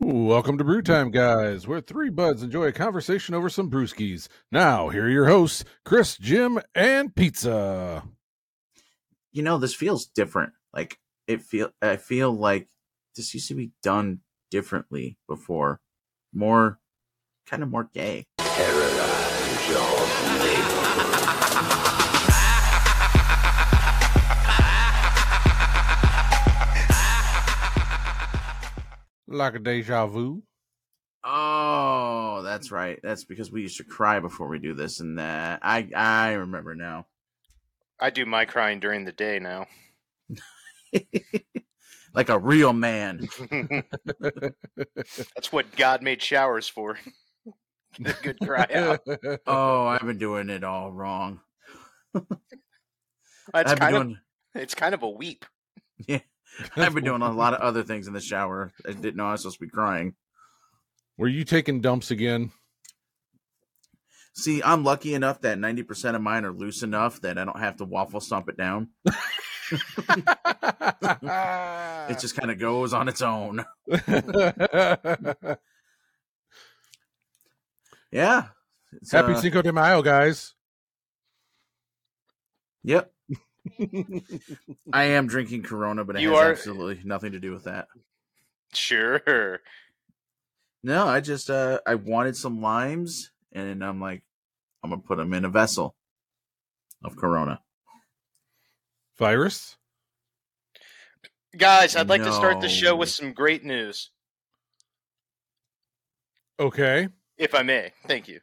Welcome to Brew Time, guys, where three buds enjoy a conversation over some brewskis. Now, here are your hosts, Chris, Jim, and Pizza. You know, this feels different. Like it feel I feel like this used to be done differently before. More kind of more gay. Like a deja vu. Oh, that's right. That's because we used to cry before we do this, and that I I remember now. I do my crying during the day now. like a real man. That's what God made showers for. Good cry out. Oh, I've been doing it all wrong. It's I've been kind of doing it's kind of a weep. I've been doing a lot of other things in the shower. I didn't know I was supposed to be crying. Were you taking dumps again? See, I'm lucky enough that 90% of mine are loose enough that I don't have to waffle stomp it down. It just kind of goes on its own. Yeah. Happy uh, Cinco de Mayo, guys. Yep. I am drinking Corona, but it You has are- absolutely nothing to do with that. Sure. No, I just uh I wanted some limes, and I'm like, I'm gonna put them in a vessel of Corona. Virus? Guys, I'd like to start the show with some great news, Okay. if I may. Thank you.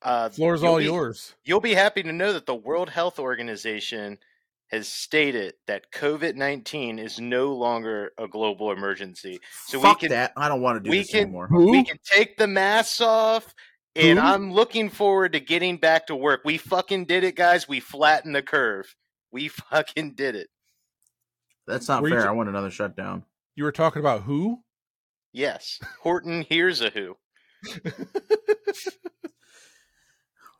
Uh, Floor's you'll all be- yours. You'll be happy to know that the World Health Organization has stated that COVID 19 is no longer a global emergency. So we Fuck can- that. I don't want to do we this can- anymore. Who? We can take the masks off, and Who? I'm looking forward to getting back to work. We fucking did it, guys. We flattened the curve. We fucking did it. That's not Were fair. ju- I want another shutdown. You were talking about who? Yes. Horton, Hears a Who.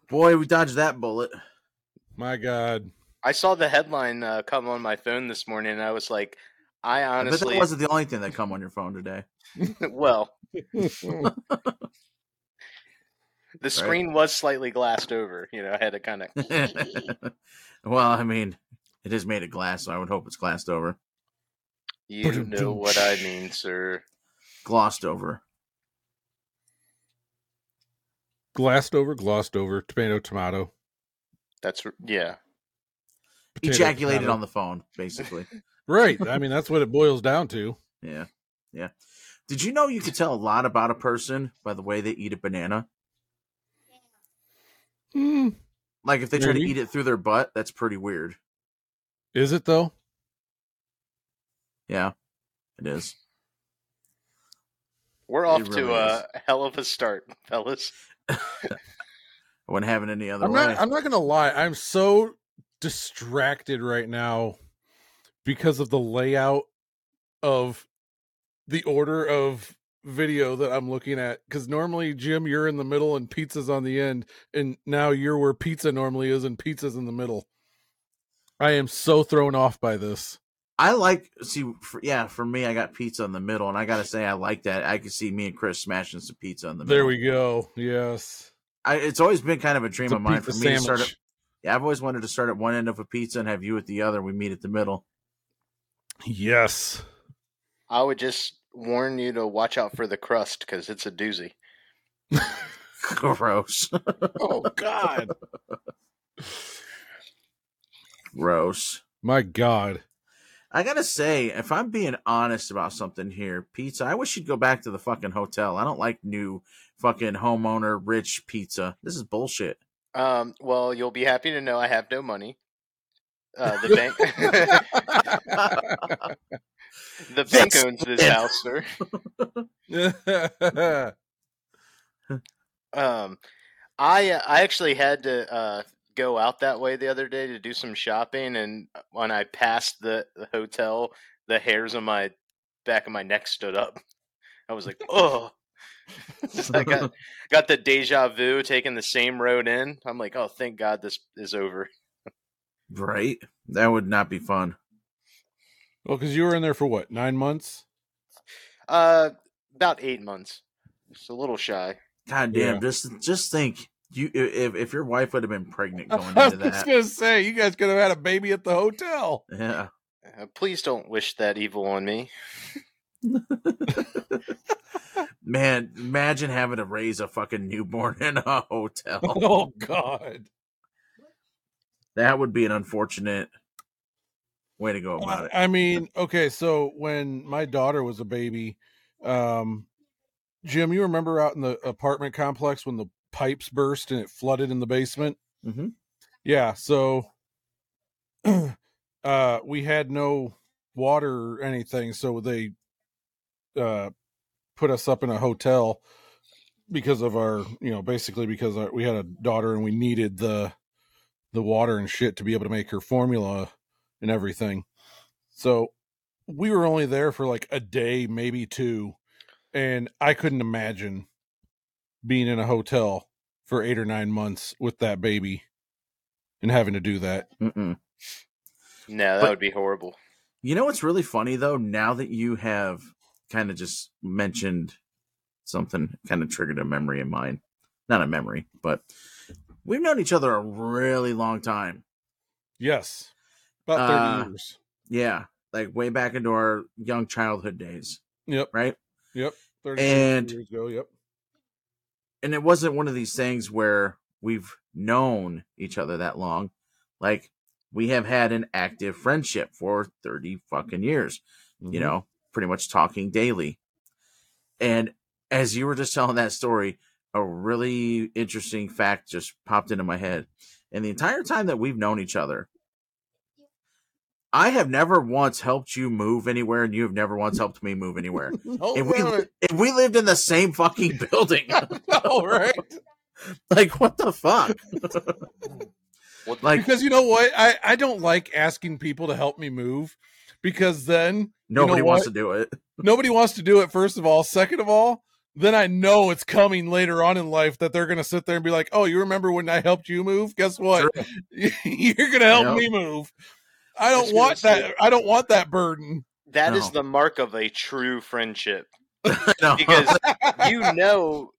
Boy, we dodged that bullet. My God. I saw the headline uh, come on my phone this morning, and I was like, I I bet honestly, that wasn't the only thing that come on your phone today. well, the screen was slightly glassed over. You know, I had to kind of. well, I mean, it is made of glass, so I would hope it's glassed over, You know what I mean, sir. glossed over. Glassed over, glossed over, tomato, tomato. That's yeah. Potato, Ejaculated tomato. on the phone, basically. Right. I mean, that's what it boils down to. yeah, yeah. Did you know you could tell a lot about a person by the way they eat a banana? Hmm. Like if they try to eat it through their butt, that's pretty weird. Is it though? Yeah, it is. We're off It to really a hell of a start, fellas. I wouldn't have it any other I'm way. not. I'm not gonna lie. I'm so distracted right now because of the layout of the order of video that I'm looking at. Because normally, Jim, you're in the middle and pizza's on the end, and now you're where pizza normally is, and pizza's in the middle. I am so thrown off by this. I like see, for, yeah. For me, I got pizza in the middle, and I gotta say, I like that. I could see me and Chris smashing some pizza in the middle. There we go. Yes, I, it's always been kind of a dream It's of mine for me to start. At, sandwich. yeah, I've always wanted to start at one end of a pizza and have you at the other. We meet at the middle. Yes. I would just warn you to watch out for the crust because it's a doozy. Gross. Oh God. Gross. My God. I gotta say, if I'm being honest about something here, pizza, I wish you'd go back to the fucking hotel. I don't like new fucking homeowner rich pizza. This is bullshit. Um, well, you'll be happy to know I have no money. Uh, the bank, the bank owns this house, sir. Um, I uh, I actually had to uh, go out that way the other day to do some shopping, and when I passed the, the hotel, the hairs on my back of my neck stood up. I was like, oh. I got got the deja vu taking the same road in. I'm like, oh, thank God this is over. Right? That would not be fun. well, because you were in there for what nine months? Uh, about eight months. It's a little shy. God damn, Yeah. just just think you if if your wife would have been pregnant going into that. I was into just that. gonna say you guys could have had a baby at the hotel. Yeah. Uh, please don't wish that evil on me. Man, imagine having to raise a fucking newborn in a hotel. Oh God. That would be an unfortunate way to go about it. I mean, okay, so when my daughter was a baby, um, Jim, you remember out in the apartment complex when the pipes burst and it flooded in the basement? Mhm. Yeah, so uh we had no water or anything, so they uh put us up in a hotel because of our, you know, basically because our, we had a daughter and we needed the the water and shit to be able to make her formula and everything. So we were only there for like a day, maybe two, and I couldn't imagine being in a hotel for eight or nine months with that baby and having to do that. Mm-mm. No, that But- would be horrible. You know what's really funny though? Now that you have kind of just mentioned something, kind of triggered a memory in mine. Not a memory, but we've known each other a really long time. Yes, about thirty Uh, years. Yeah, like way back into our young childhood days, Yep, right? yep. 30 and- years ago. Yep. And it wasn't one of these things where we've known each other that long. Like we have had an active friendship for 30 fucking years. you Mhm. know, pretty much talking daily. And as you were just telling that story, a really interesting fact just popped into my head. And the entire time that we've known each other, I have never once helped you move anywhere, and you have never once helped me move anywhere. Oh, And we, and we lived in the same fucking building. All right. like, what the fuck? Like, because you know what? I, I don't like asking people to help me move because then nobody wants what? to do it. nobody wants to do it, first of all. Second of all, then I know it's coming later on in life that they're going to sit there and be like, oh, you remember when I helped you move? Guess what? You're going to help me move. I I don't was gonna want say- that. I don't want that burden. That is No. the mark of a true friendship. No. Because you know,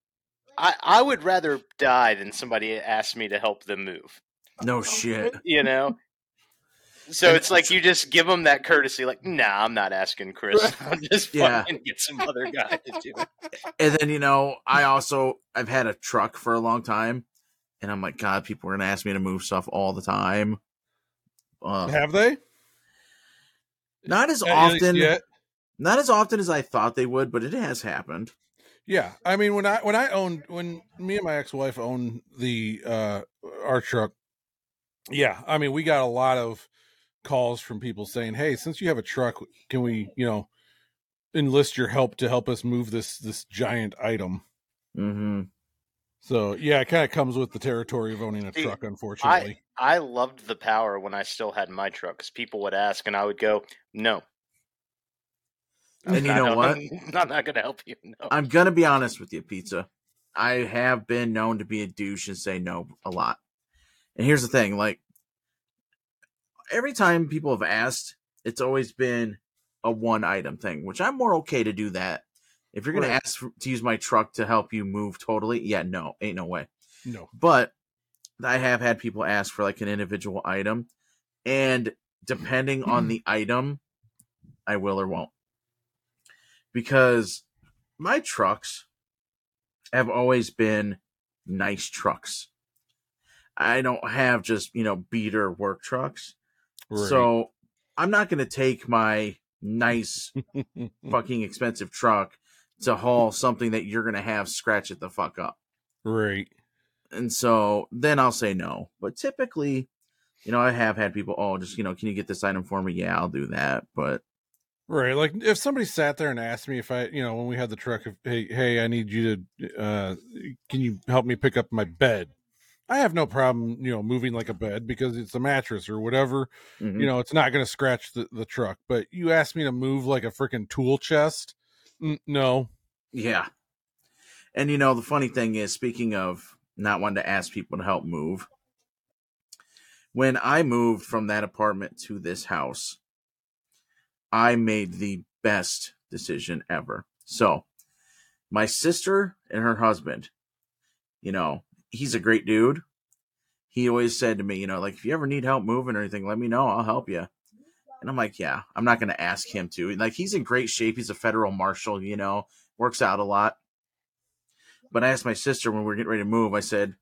I, I would rather die than somebody ask me to help them move. no oh, shit. You know? So it's like you just give them that courtesy, like, nah, I'm not asking Chris. I'll just Yeah. fucking get some other guy to do it. And then you know, I also I've had a truck for a long time, and I'm like, God, people are gonna ask me to move stuff all the time. Uh, Have they? not as At often, yet? not as often as I thought they would, but it has happened. Yeah, I mean when I when I owned when me and my ex wife owned the uh our truck, yeah, I mean we got a lot of calls from people saying, "Hey, since you have a truck, can we, you know, enlist your help to help us move this this giant item?" hmm So yeah, it kind of comes with the territory of owning a See, truck, unfortunately. I I loved the power when I still had my truck because people would ask and I would go, no. I'm And you not- know what? I'm not going to help you. No. I'm gonna be honest with you, Pizza. I have been known to be a douche and say no a lot. And here's the thing: like every time people have asked, it's always been a one item thing, which I'm more okay to do that. If you're gonna Right. ask for, to use my truck to help you move totally, yeah, no, ain't no way. no. But I have had people ask for like an individual item, and depending on mm-hmm. the item, I will or won't. Because my trucks have always been nice trucks. I don't have just, you know, beater work trucks. Right. So I'm not going to take my nice, fucking expensive truck to haul something that you're going to have scratch it the fuck up right. and so then I'll say no. But typically, you know, I have had people, oh, just you know, can you get this item for me? Yeah, I'll do that. But Right. Like if somebody sat there and asked me if I, you know, when we had the truck, if, hey, hey, I need you to, uh, can you help me pick up my bed? I have no problem, you know, moving like a bed because it's a mattress or whatever. mhm. You know, it's not going to scratch the, the truck. But you asked me to move like a freaking tool chest. N- no. yeah. And you know, the funny thing is, speaking of not wanting to ask people to help move, when I moved from that apartment to this house, I made the best decision ever. So My sister and her husband, you know, he's a great dude. He always said to me, you know, like if you ever need help moving or anything, let me know. I'll help you. And I'm like, yeah, I'm not going to ask him to. Like he's in great shape. He's a federal marshal, you know, works out a lot. But I asked my sister when we were getting ready to move, I said,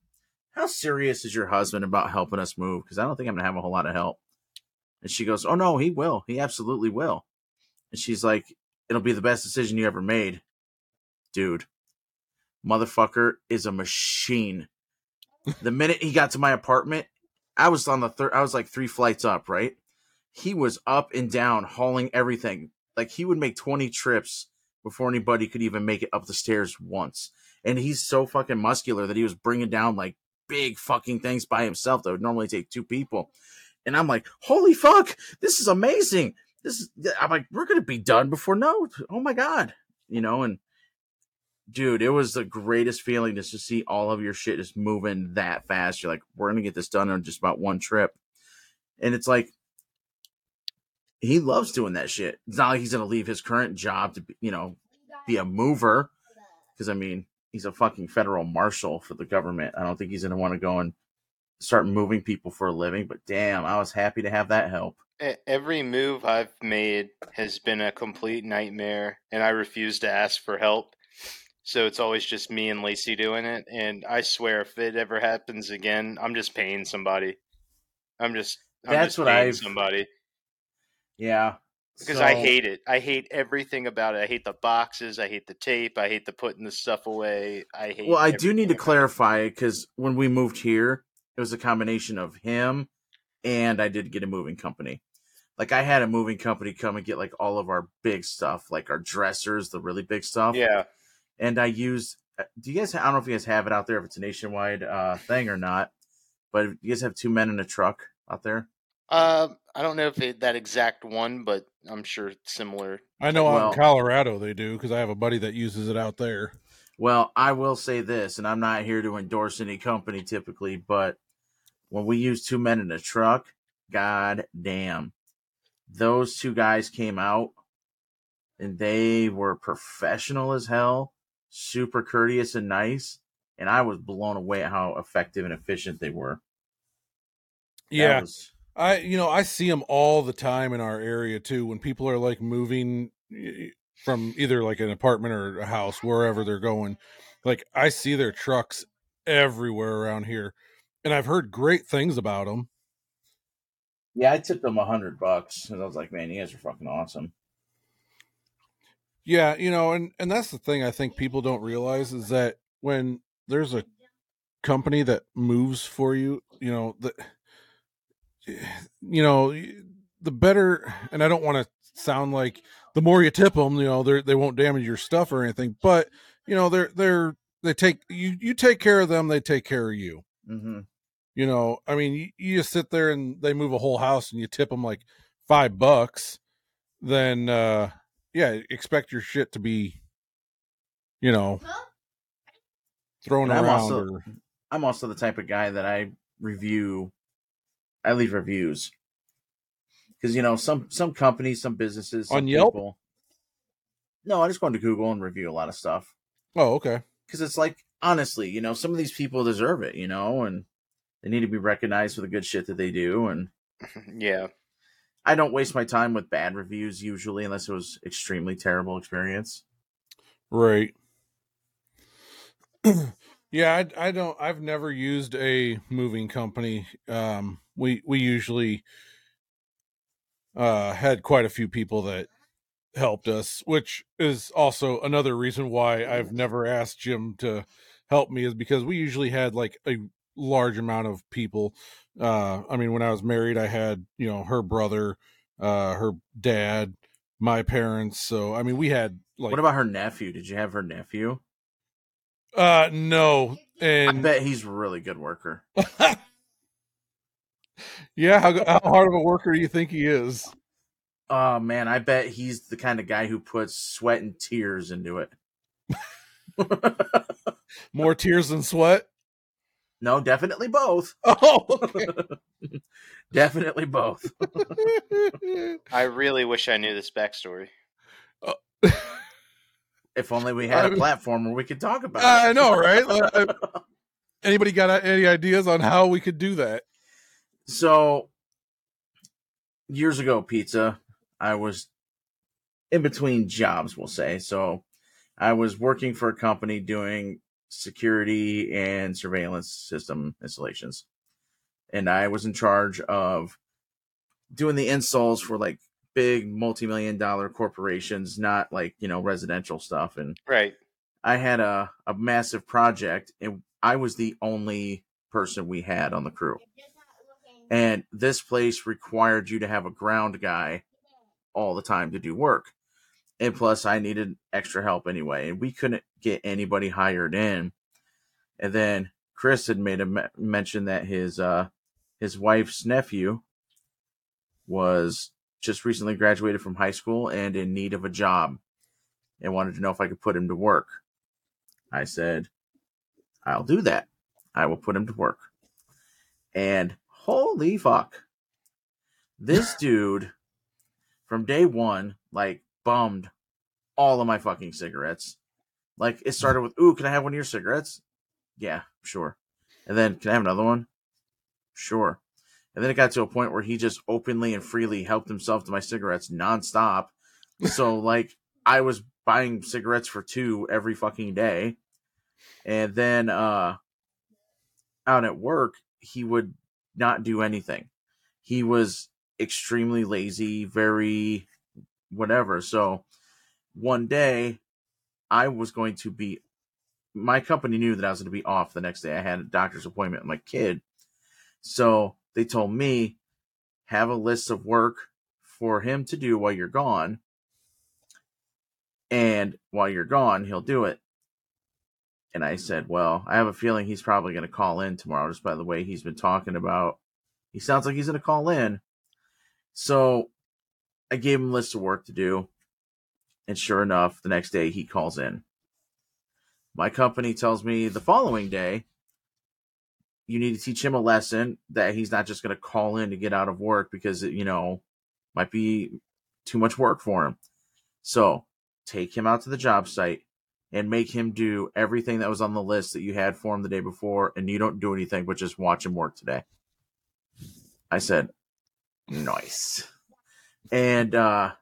How serious is your husband about helping us move? Because I don't think I'm going to have a whole lot of help. And she goes, Oh, no, he will. He absolutely will. And she's like, It'll be the best decision you ever made. Dude, motherfucker is a machine. The minute he got to my apartment, I was on the third, I was like three flights up, right? He was up and down, hauling everything. Like he would make 20 trips before anybody could even make it up the stairs once. And he's so fucking muscular that he was bringing down like big fucking things by himself that would normally take two people. And I'm like, holy fuck, this is amazing. This is, I'm like, we're going to be done before no. Oh my God. You know, and dude, it was the greatest feeling just to see all of your shit just moving that fast. You're like, we're to get this done on just about one trip. And it's like, he loves doing that shit. It's not like he's to leave his current job to, be, you know, be a mover. Because, I mean, he's a fucking federal marshal for the government. I don't think he's to want to go and start moving people for a living. But damn, I was happy to have that help. Every move I've made has been a complete nightmare, and I refuse to ask for help. So it's always just me and Lacey doing it. And I swear, if it ever happens again, I'm just paying somebody. I'm just I'm that's just what I somebody. Yeah, because so, I hate it. I hate everything about it. I hate the boxes. I hate the tape. I hate the putting the stuff away. I hate. Well, I do need to clarify because when we moved here, it was a combination of him and I did get a moving company. Like I had a moving company come and get like all of our big stuff, like our dressers, the really big stuff. Yeah. And I used. Uh, do you guys? I don't know if you guys have it out there, if it's a nationwide uh, thing or not. But you guys have Two Men and a Truck out there. Uh, I don't know if it, that exact one, but I'm sure similar. I know well, out in Colorado they do because I have a buddy that uses it out there. Well, I will say this, and I'm not here to endorse any company typically, but when we use Two Men and a Truck, god damn, those two guys came out and they were professional as hell, super courteous and nice, and I was blown away at how effective and efficient they were. Yeah. Was, I you know I see them all the time in our area too. When people are like moving from either like an apartment or a house, wherever they're going, like I see their trucks everywhere around here, and I've heard great things about them. Yeah, I tipped them a hundred bucks, and I was like, "Man, you guys are fucking awesome." Yeah, you know, and and that's the thing I think people don't realize is that when there's a company that moves for you, you know that you know, the better, and I don't want to sound like the more you tip them, you know, they they won't damage your stuff or anything, but you know, they're they're they take you you take care of them, they take care of you. Mm-hmm. You know, I mean, you, you, just sit there and they move a whole house and you tip them like five bucks, then uh yeah, expect your shit to be, you know, thrown around. I'm also, or... I'm also the type of guy that I review I leave reviews because you know some some companies, some businesses, some on Yelp. People, no, I just go into Google and review a lot of stuff. Oh, okay. Because it's like honestly, you know, some of these people deserve it, you know, and they need to be recognized for the good shit that they do. And yeah, I don't waste my time with bad reviews usually, unless it was extremely terrible experience. Right. yeah, I, I don't. I've never used a moving company. Um, we we usually uh, had quite a few people that helped us, which is also another reason why I've never asked Jim to help me is because we usually had like a large amount of people. Uh, I mean, when I was married, I had you know her brother, uh, her dad, my parents. So I mean, we had like. What about her nephew? Did you have her nephew? Uh, no. And I bet he's a really good worker. Yeah, how, how hard of a worker do you think he is? Oh man, I bet he's the kind of guy who puts sweat and tears into it. More tears than sweat? No, definitely both. Oh, okay. definitely both. I really wish I knew this backstory. Uh, If only we had I a mean- platform where we could talk about I it. know, right? Anybody got any ideas on how we could do that? So years ago, pizza, I was in between jobs, we'll say. So I was working for a company doing security and surveillance system installations. And I was in charge of doing the installs for like big multi-million dollar corporations, not like, you know, residential stuff. And Right. I had a, a massive project and I was the only person we had on the crew. And this place required you to have a ground guy all the time to do work. And plus, I needed extra help anyway. And we couldn't get anybody hired in. And then Chris had made a me- mention that his uh, his wife's nephew was just recently graduated from high school and in need of a job and wanted to know if I could put him to work. I said, I'll do that. I will put him to work. And holy fuck. This dude from day one, like, bummed all of my fucking cigarettes. Like, it started with, Ooh, can I have one of your cigarettes? Yeah, sure. And then, can I have another one? Sure. And then it got to a point where he just openly and freely helped himself to my cigarettes nonstop. So, like, I was buying cigarettes for two every fucking day. And then, uh, out at work, he would not do anything. He was extremely lazy, very whatever. So one day I was going to be my company knew that I was going to be off the next day. I had a doctor's appointment with my kid. So they told me have a list of work for him to do while you're gone. And while you're gone, he'll do it. And I said, Well, I have a feeling he's probably going to call in tomorrow, just by the way he's been talking about. He sounds like he's going to call in. So I gave him a list of work to do. And sure enough, the next day he calls in. My company tells me the following day, you need to teach him a lesson that he's not just going to call in to get out of work because it, you know, might be too much work for him. So take him out to the job site and make him do everything that was on the list that you had for him the day before, and you don't do anything but just watch him work today. I said, nice. And uh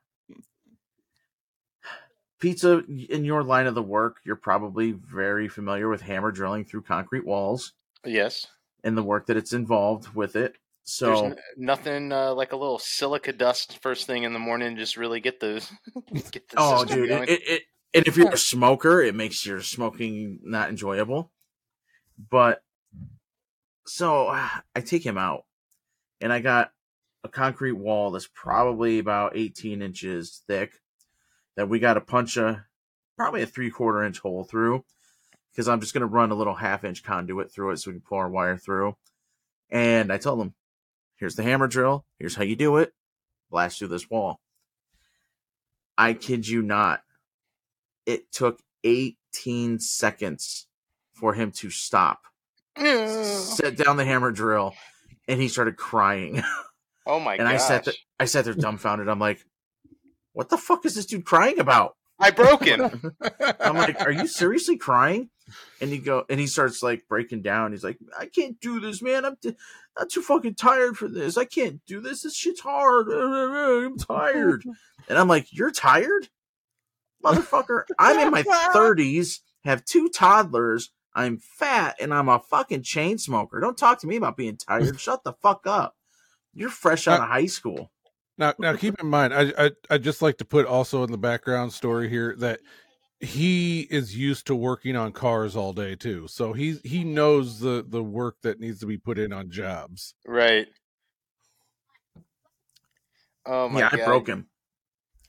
pizza in your line of the work, you're probably very familiar with hammer drilling through concrete walls Yes. and the work that it's involved with it. There's So n- nothing uh, like a little silica dust first thing in the morning. Just really get those. get the Oh, dude! going. It, it, and if you're a smoker, it makes your smoking not enjoyable. But so I take him out, and I got a concrete wall that's probably about 18 inches thick that we got to punch a probably a three quarter inch hole through because I'm just going to run a little half inch conduit through it so we can pull our wire through. And I told them, here's the hammer drill. Here's how you do it. Blast through this wall. I kid you not. It took 18 seconds for him to stop, set down the hammer drill, and he started crying. oh my god. and gosh! I sat there, I sat there dumbfounded. I'm like, what the fuck is this dude crying about? I broke him. I'm like, are you seriously crying? And he go and he starts like breaking down. He's like, I can't do this, man. I'm, t- I'm too fucking tired for this. I can't do this. This shit's hard. I'm tired. And I'm like, you're tired, motherfucker. I'm in my 30s, have two toddlers. I'm fat and I'm a fucking chain smoker. Don't talk to me about being tired. Shut the fuck up. You're fresh out of high school. Now, now keep in mind, I, I I just like to put also in the background story here that he is used to working on cars all day too, so he he knows the the work that needs to be put in on jobs. right. Oh my yeah, god! I broke him.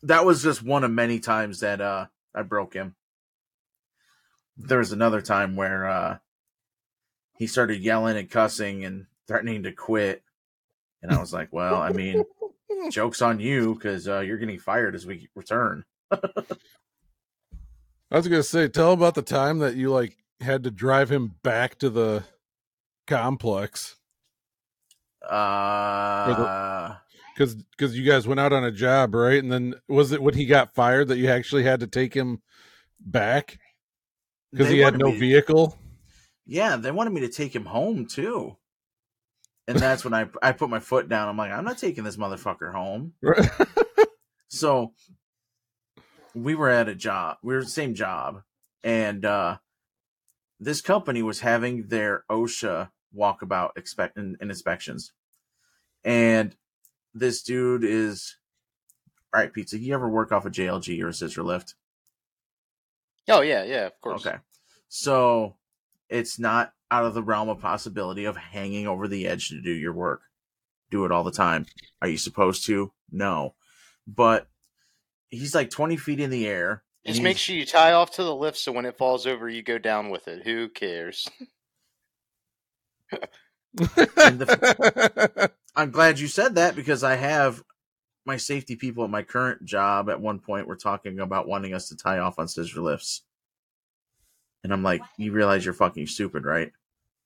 That was just one of many times that uh I broke him. There was another time where uh he started yelling and cussing and threatening to quit. And I was like, well, I mean, joke's on you because uh, you're getting fired as we return. I was gonna say, tell about the time that you like had to drive him back to the complex Uh, because because you guys went out on a job, right? And then was it when he got fired that you actually had to take him back because he had no me- vehicle. Yeah, they wanted me to take him home too. And that's when I I put my foot down. I'm like, I'm not taking this motherfucker home. So we were at a job. We were the same job, and uh, this company was having their OSHA walkabout expect and, and inspections, and this dude is all right. Pizza, you ever work off a JLG or a scissor lift? Oh yeah, yeah, of course. Okay, so it's not out of the realm of possibility of hanging over the edge to do your work. Do it all the time. Are you supposed to? No, but he's like 20 feet in the air. Just make sure you tie off to the lift so when it falls over, you go down with it. Who cares? And I'm glad you said that because I have my safety people at my current job at one point were talking about wanting us to tie off on scissor lifts. And I'm like, you realize you're fucking stupid, right?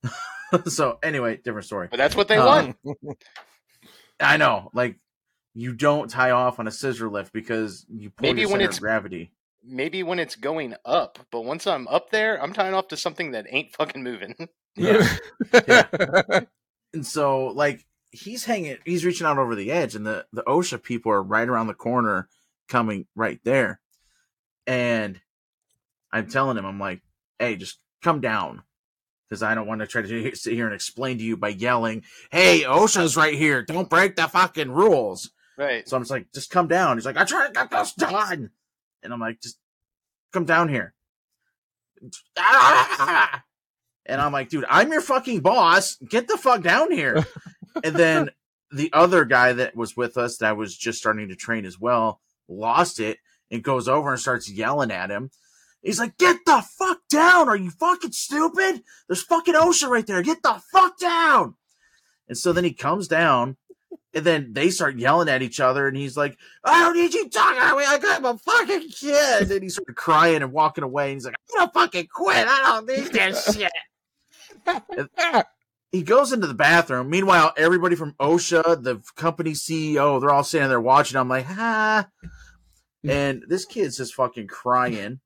so anyway, different story. But that's what they Um, want. I know, like you don't tie off on a scissor lift because you pull Maybe your when it's- gravity. Maybe when it's going up, but once I'm up there, I'm tying off to something that ain't fucking moving. yeah. Yeah. And so like he's hanging he's reaching out over the edge and the the OSHA people are right around the corner coming right there. And I'm telling him, I'm like, hey, just come down. Because I don't want to try to sit here and explain to you by yelling, hey, OSHA's right here. Don't break the fucking rules. Right. So I'm just like, just come down. He's like, I try to get this done. And I'm like, just come down here. And I'm like, dude, I'm your fucking boss. Get the fuck down here. and then the other guy that was with us that was just starting to train as well lost it and goes over and starts yelling at him. He's like, get the fuck down. Are you fucking stupid? There's fucking OSHA right there. Get the fuck down. And so then he comes down and then they start yelling at each other, and he's like, "I don't need you talking to me. I got my fucking kid." And he started crying and walking away. And he's like, "I'm gonna fucking quit. I don't need this shit." He goes into the bathroom. Meanwhile, everybody from OSHA, the company CEO, they're all sitting there watching. I'm like, "Ha!" And this kid's just fucking crying.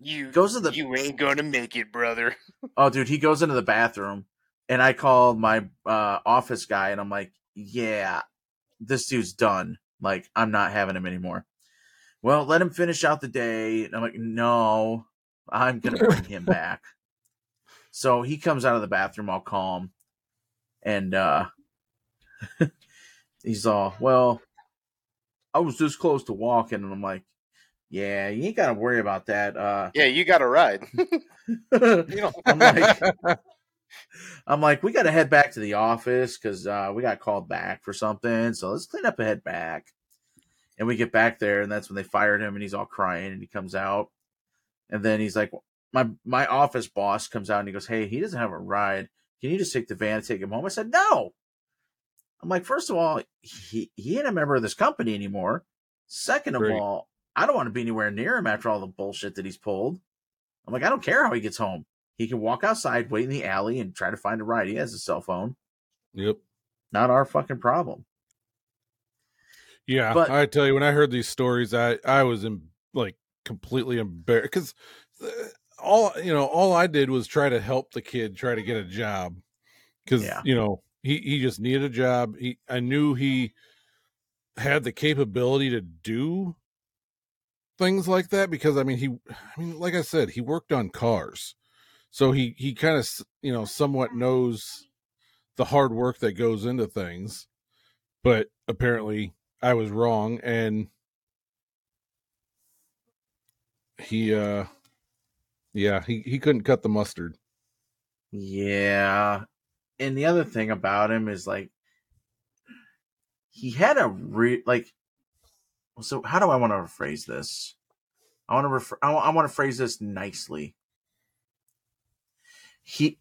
You Goes to the you ain't gonna make it, brother. Oh, dude, he goes into the bathroom, and I called my uh, office guy, and I'm like, "Yeah, this dude's done. Like, I'm not having him anymore." Well, let him finish out the day. And I'm like, "No, I'm gonna bring him back." So he comes out of the bathroom all calm, and uh, he's all, "Well, I was this close to walking," and I'm like, "Yeah, you ain't gotta worry about that." Uh, Yeah, you got to ride. you don't. I'm like, I'm like, we got to head back to the office because uh, we got called back for something. So let's clean up and head back. And we get back there, and that's when they fired him, and he's all crying, and he comes out, and then he's like, my my office boss comes out and he goes, hey, he doesn't have a ride. Can you just take the van and take him home? I said, no. I'm like, first of all, he he ain't a member of this company anymore. Second of Right. all, I don't want to be anywhere near him after all the bullshit that he's pulled. I'm like, I don't care how he gets home. He can walk outside, wait in the alley, and try to find a ride. He has a cell phone. Yep. Not our fucking problem. Yeah, But- I tell you, when I heard these stories, I I was in, like completely embarrassed because all you know, all I did was try to help the kid try to get a job because Yeah. you know he he just needed a job. He I knew he had the capability to do things like that because I mean he I mean like I said he worked on cars, so he he kind of you know somewhat knows the hard work that goes into things, but apparently I was wrong and he uh yeah, he he couldn't cut the mustard. Yeah. And the other thing about him is like he had a re like so how do I want to rephrase this? I want to refer I want, I want to phrase this nicely. He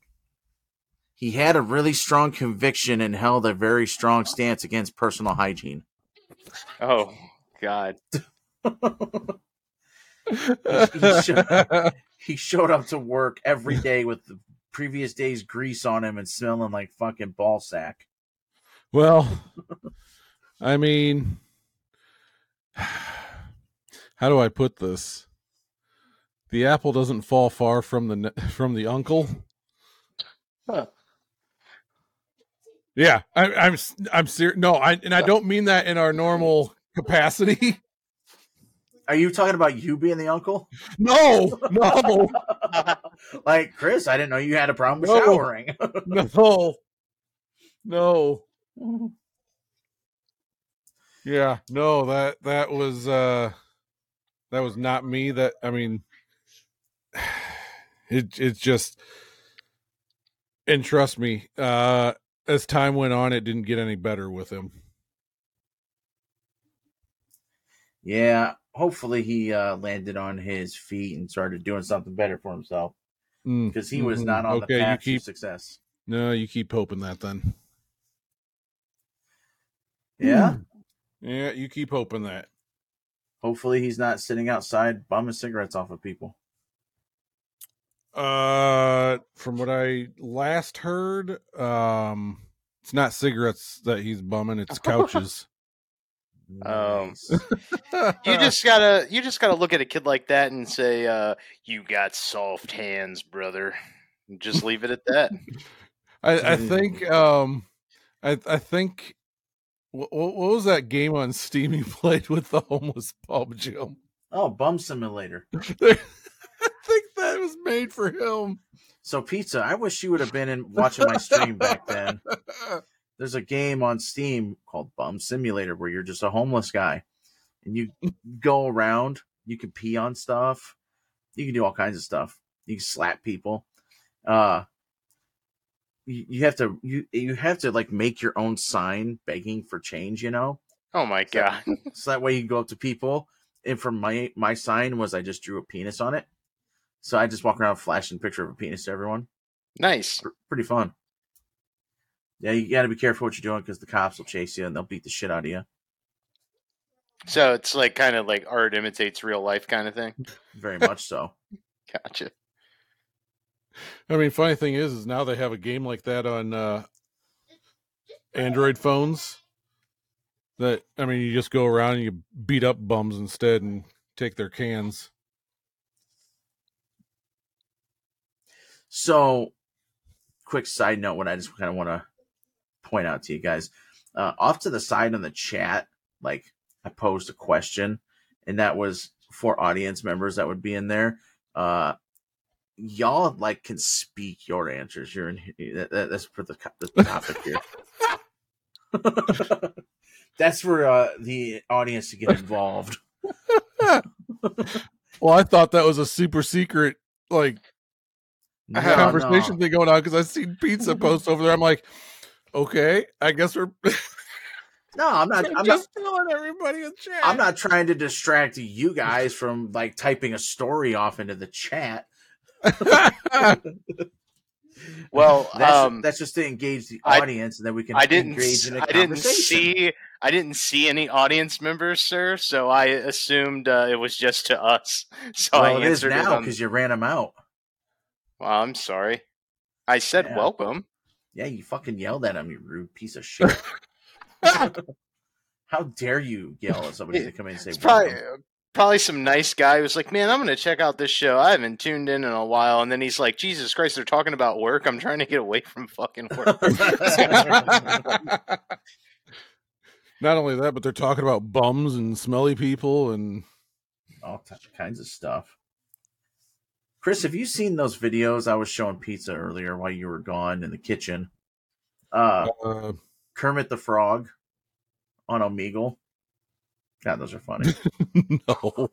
he had a really strong conviction and held a very strong stance against personal hygiene. Oh God. he should- He showed up to work every day with the previous day's grease on him and smelling like fucking ball sack. well, I mean, how do I put this? The apple doesn't fall far from the from the uncle. Huh. Yeah, I, I'm s- I'm serious. No, I and I uh, don't mean that in our normal capacity. Are you talking about you being the uncle? No, no, like Chris, I didn't know you had a problem with No. showering. no, no. Yeah, no that that was uh that was not me. That I mean, it it's just and trust me, uh as time went on, it didn't get any better with him. yeah, hopefully he uh, landed on his feet and started doing something better for himself Mm, because he was not on Okay, the path keep- to success. No, you keep hoping that then. Yeah, Yeah, you keep hoping that. hopefully he's not sitting outside bumming cigarettes off of people. Uh, from what I last heard, um, it's not cigarettes that he's bumming; it's couches. Um, You just gotta you just gotta look at a kid like that and say, uh, "You got soft hands, brother." And Just leave it at that. I, I think, um, I, I think, what, what was that game on Steam you played with the homeless pub Jim? oh, bum simulator. I think that was made for him. So pizza, I wish you would have been in watching my stream back then. There's a game on Steam called Bum Simulator where you're just a homeless guy and you go around, you can pee on stuff, you can do all kinds of stuff. You can slap people. Uh you, you have to you you have to like make your own sign begging for change, you know? Oh my god! So that way you can go up to people. And for my my sign was I just drew a penis on it. So I just walk around flashing a picture of a penis to everyone. Nice. Pr- Pretty fun. Yeah, you got to be careful what you're doing because the cops will chase you and they'll beat the shit out of you. So it's like kind of like art imitates real life kind of thing. Very much so. Gotcha. I mean, funny thing is, is now they have a game like that on uh, Android phones. That I mean, you just go around and you beat up bums instead and take their cans. So, quick side note: what I just kind of want to point out to you guys, uh, off to the side on the chat, like I posed a question, and that was for audience members that would be in there. Uh, y'all like can speak your answers. You're in. That, that- that's for the, the topic here. that's for uh, the audience to get involved. Well, I thought that was a super secret like No, conversation no. thing going on because I seen pizza post over there. I'm like, okay, I guess we're No, I'm not. I'm not. just telling everybody in chat. I'm not trying to distract you guys from like typing a story off into the chat. Well, that's, um, that's just to engage the I- audience, and then we can I didn't. engage in a I didn't see. I didn't see any audience members, sir. So I assumed uh, it was just to us. So well, I it is now because you ran them out. Well, I'm sorry. I said Yeah. welcome. Yeah, you fucking yelled at him, you rude piece of shit. How dare you yell at somebody to come in and say, It's probably "Welcome"? Probably some nice guy who's like, "Man, I'm going to check out this show. I haven't tuned in in a while." And then he's like, "Jesus Christ, they're talking about work. I'm trying to get away from fucking work." Not only that, but they're talking about bums and smelly people and all t- kinds of stuff. Chris, have you seen those videos I was showing pizza earlier while you were gone in the kitchen? Uh, uh, Kermit the Frog on Omegle. God, those are funny. no.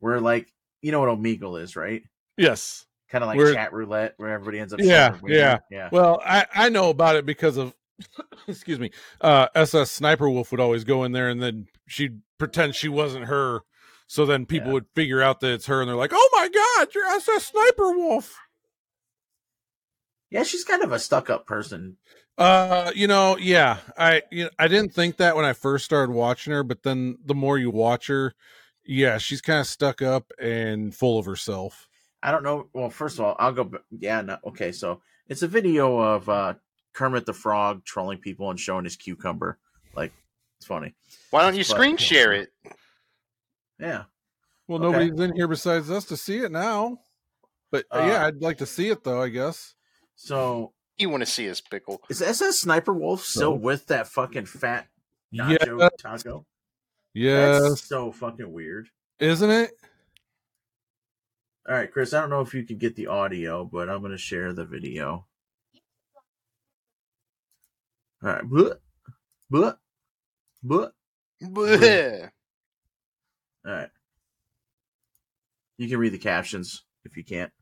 We're like, you know what Omegle is, right? Yes. Kind of like We're- Chatroulette, where everybody ends up. Yeah, sharing a winner. yeah. yeah. Well, I I know about it because of excuse me. Uh SSSniperWolf would always go in there and then she'd pretend she wasn't her. So then people Yeah. would figure out that it's her and they're like, "Oh my god, you're SSSniperWolf." Yeah, she's kind of a stuck-up person. Uh, you know, yeah. I you know, I didn't think that when I first started watching her, but then the more you watch her, yeah, she's kind of stuck up and full of herself. I don't know. Well, first of all, I'll go. Yeah, no, okay. So it's a video of uh, Kermit the Frog trolling people and showing his cucumber. Like, it's funny. Why don't you But- screen share it? Yeah. Well, Okay. nobody's in here besides us to see it now. But uh, yeah, Uh, I'd like to see it though. I guess. So You want to see his pickle? is SS Sniper Wolf still So? with that fucking fat Yeah. nacho taco? Yes. That's so fucking weird. Isn't it? All right, Chris, I don't know if you can get the audio, but I'm going to share the video. All right. Bleh, bleh, bleh. Bleh. All right. You can read the captions if you can't.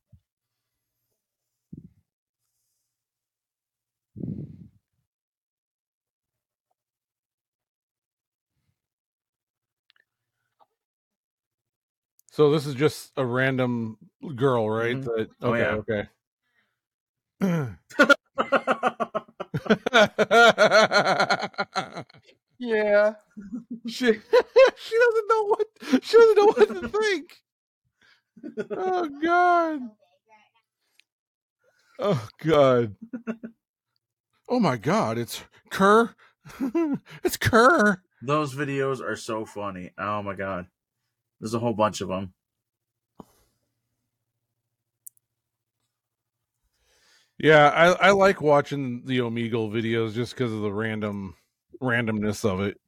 So this is just a random girl, right? Mhm. That, Oh, okay, okay. Yeah. she she doesn't know what she doesn't know what to think. Oh god. Oh god. Oh my god, it's Kerr. it's Kerr. Those videos are so funny. Oh my god. There's a whole bunch of them. Yeah, I, I like watching the Omegle videos just because of the random randomness of it.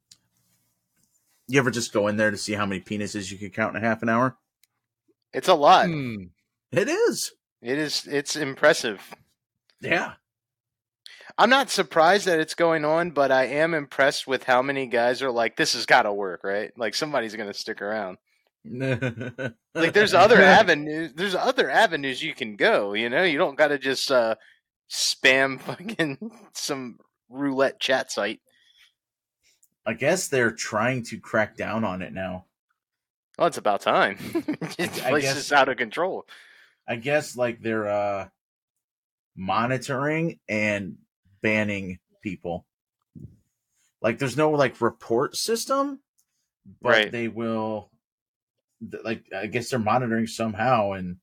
You ever just go in there to see how many penises you can count in a half an hour? It's a lot. Hmm. It is. It is. It's impressive. Yeah. I'm not surprised that it's going on, but I am impressed with how many guys are like, "This has got to work, right? Like somebody's going to stick around." Like there's other avenues. There's other avenues you can go. You know, you don't got to just uh, spam fucking some roulette chat site. I guess they're trying to crack down on it now. Well, it's about time. this I place guess- is out of control. I guess like they're uh monitoring and banning people. Like there's no like report system, but Right. they will like I guess they're monitoring somehow and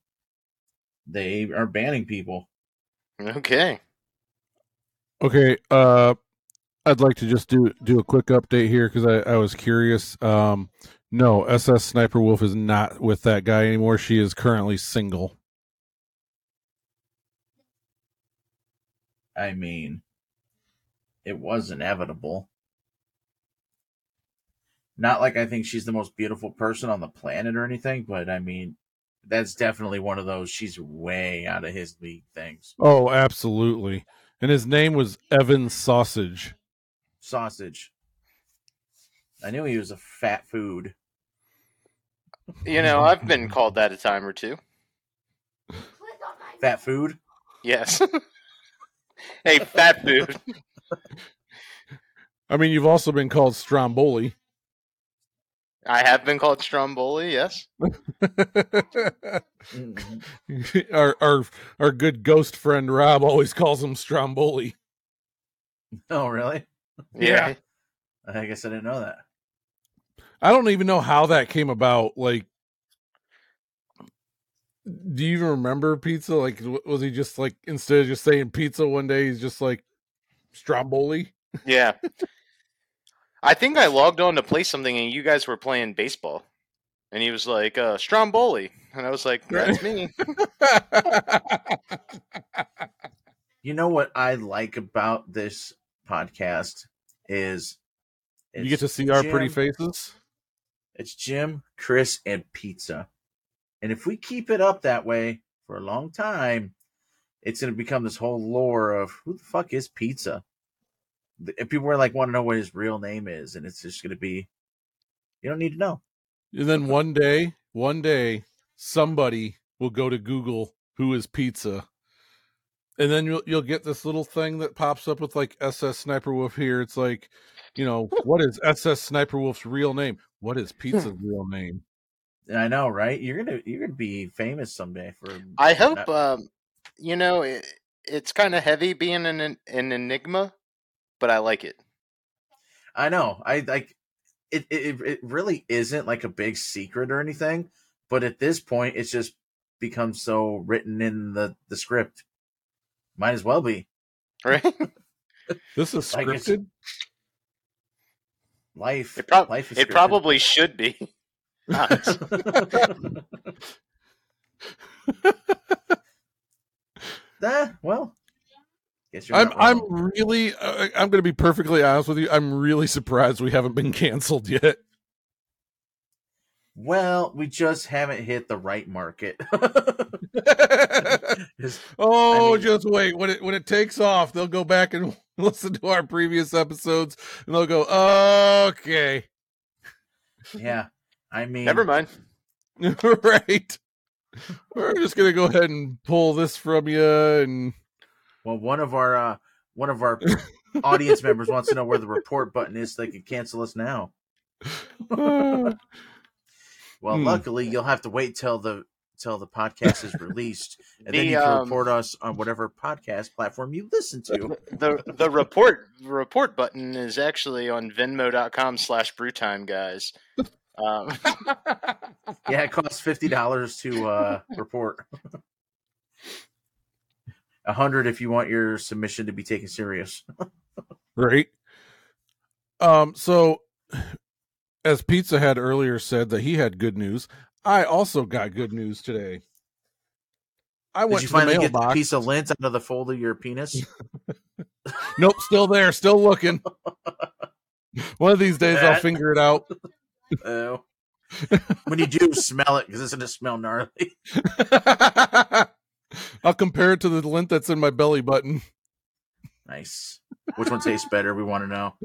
they are banning people. Okay. Okay, uh I'd like to just do do a quick update here because I, I was curious. Um no, SSSniperWolf is not with that guy anymore. She is currently single. I mean, it was inevitable. Not like I think she's the most beautiful person on the planet or anything, but I mean, that's definitely one of those she's way out of his league things. Oh, absolutely. And his name was Evan Sausage. Sausage. I knew he was a fat food. You know, I've been called that a time or two. Fat food? Yes. hey, fat food. I mean, you've also been called Stromboli. I have been called Stromboli. Yes. Mhm. our our our good ghost friend Rob always calls him Stromboli. Oh, really? Yeah. I guess I didn't know that. I don't even know how that came about. Like, do you even remember pizza? Like, was he just like instead of just saying pizza one day, he's just like Stromboli? Yeah. I think I logged on to play something and you guys were playing baseball. And he was like, uh, Stromboli. And I was like, that's me. You know what I like about this podcast is you get to see our pretty faces. It's Jim, Chris, and pizza. And if we keep it up that way for a long time, it's going to become this whole lore of who the fuck is pizza? The- And people are like want to know what his real name is, and it's just going to be, you don't need to know. And then one day, one day, somebody will go to Google who is pizza. And then you'll you'll get this little thing that pops up with like SSSniperWolf here. It's like, you know, what is SSSniperWolf's real name? What is pizza's real name? I know, right? You're gonna you're gonna be famous someday for. I hope, not- um, you know, it, it's kind of heavy being an, an enigma, but I like it. I know. I like it, it. It really isn't like a big secret or anything, but at this point, it's just become so written in the the script. Might as well be Right? This is Like scripted. life. It, prob- life is it probably should be. Nice. Ah, well, guess you're I'm I'm really uh, I'm going to be perfectly honest with you. I'm really surprised we haven't been canceled yet. Well, we just haven't hit the right market. Just- oh, mean- just wait when it when it takes off, they'll go back and listen to our previous episodes, and they'll go, "Okay, yeah, I mean, Never mind. right." We're just gonna go ahead and pull this from you, and Well, one of our uh, one of our audience members wants to know where the report button is so they can cancel us now. Well, Hmm. luckily, you'll have to wait till the till the podcast is released, and then you can um, report us on whatever podcast platform you listen to. the the report report button is actually on venmo.com slash brewtime guys um, Yeah, it costs fifty dollars to uh, report. A hundred if you want your submission to be taken serious. right? Um, so as Pizza had earlier said that he had good news, I also got good news today. I Did went you to the finally get the mailbox. piece of lint out of the fold of your penis? Nope, still there, still looking. One of these days I'll figure it out. Oh. when you do, smell it because it's gonna smell gnarly. I'll compare it to the lint that's in my belly button. Nice. Which one tastes better? We want to know.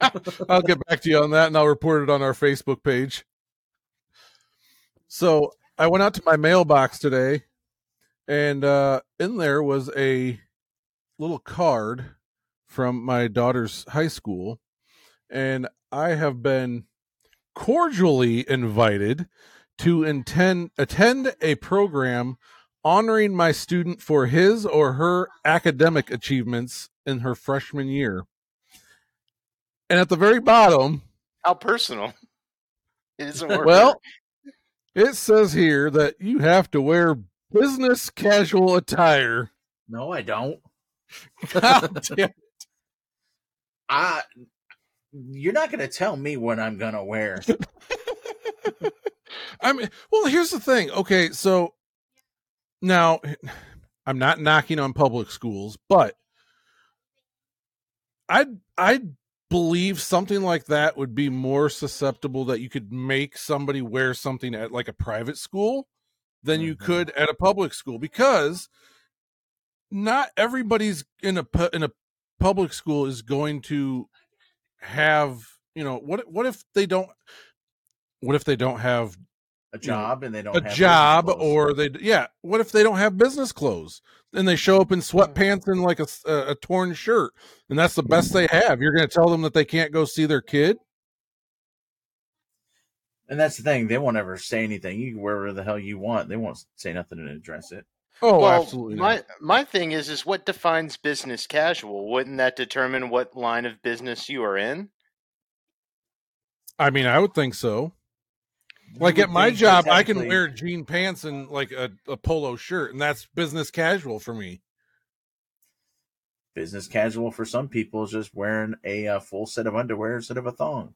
I'll get back to you on that and I'll report it on our Facebook page. So I went out to my mailbox today and uh, in there was a little card from my daughter's high school. And I have been cordially invited to intend, attend a program honoring my student for his or her academic achievements in her freshman year. And at the very bottom, how personal it isn't work well, it says here that you have to wear business casual attire. No, I don't. God damn. I. You're not gonna tell me what I'm gonna wear. I mean, well, here's the thing. Okay, so now I'm not knocking on public schools, but I I believe something like that would be more susceptible that you could make somebody wear something at like a private school than you Mhm. could at a public school because not everybody's in a in a public school is going to have you know what what if they don't what if they don't have A job and they don't a job or they yeah what if they don't have business clothes and they show up in hmm. sweatpants and like a a torn shirt and that's the best they have you're going to tell them that they can't go see their kid And that's the thing; they won't ever say anything. You can wear whatever the hell you want. They won't say nothing and address it. Oh well, absolutely my not. my thing is is what defines business casual? Wouldn't that determine what line of business you are in? I mean i would think so. Like at my job that i can wear jean pants and like a, a polo shirt and that's business casual for me. Business casual for some people is just wearing a, uh full set of underwear instead of a thong.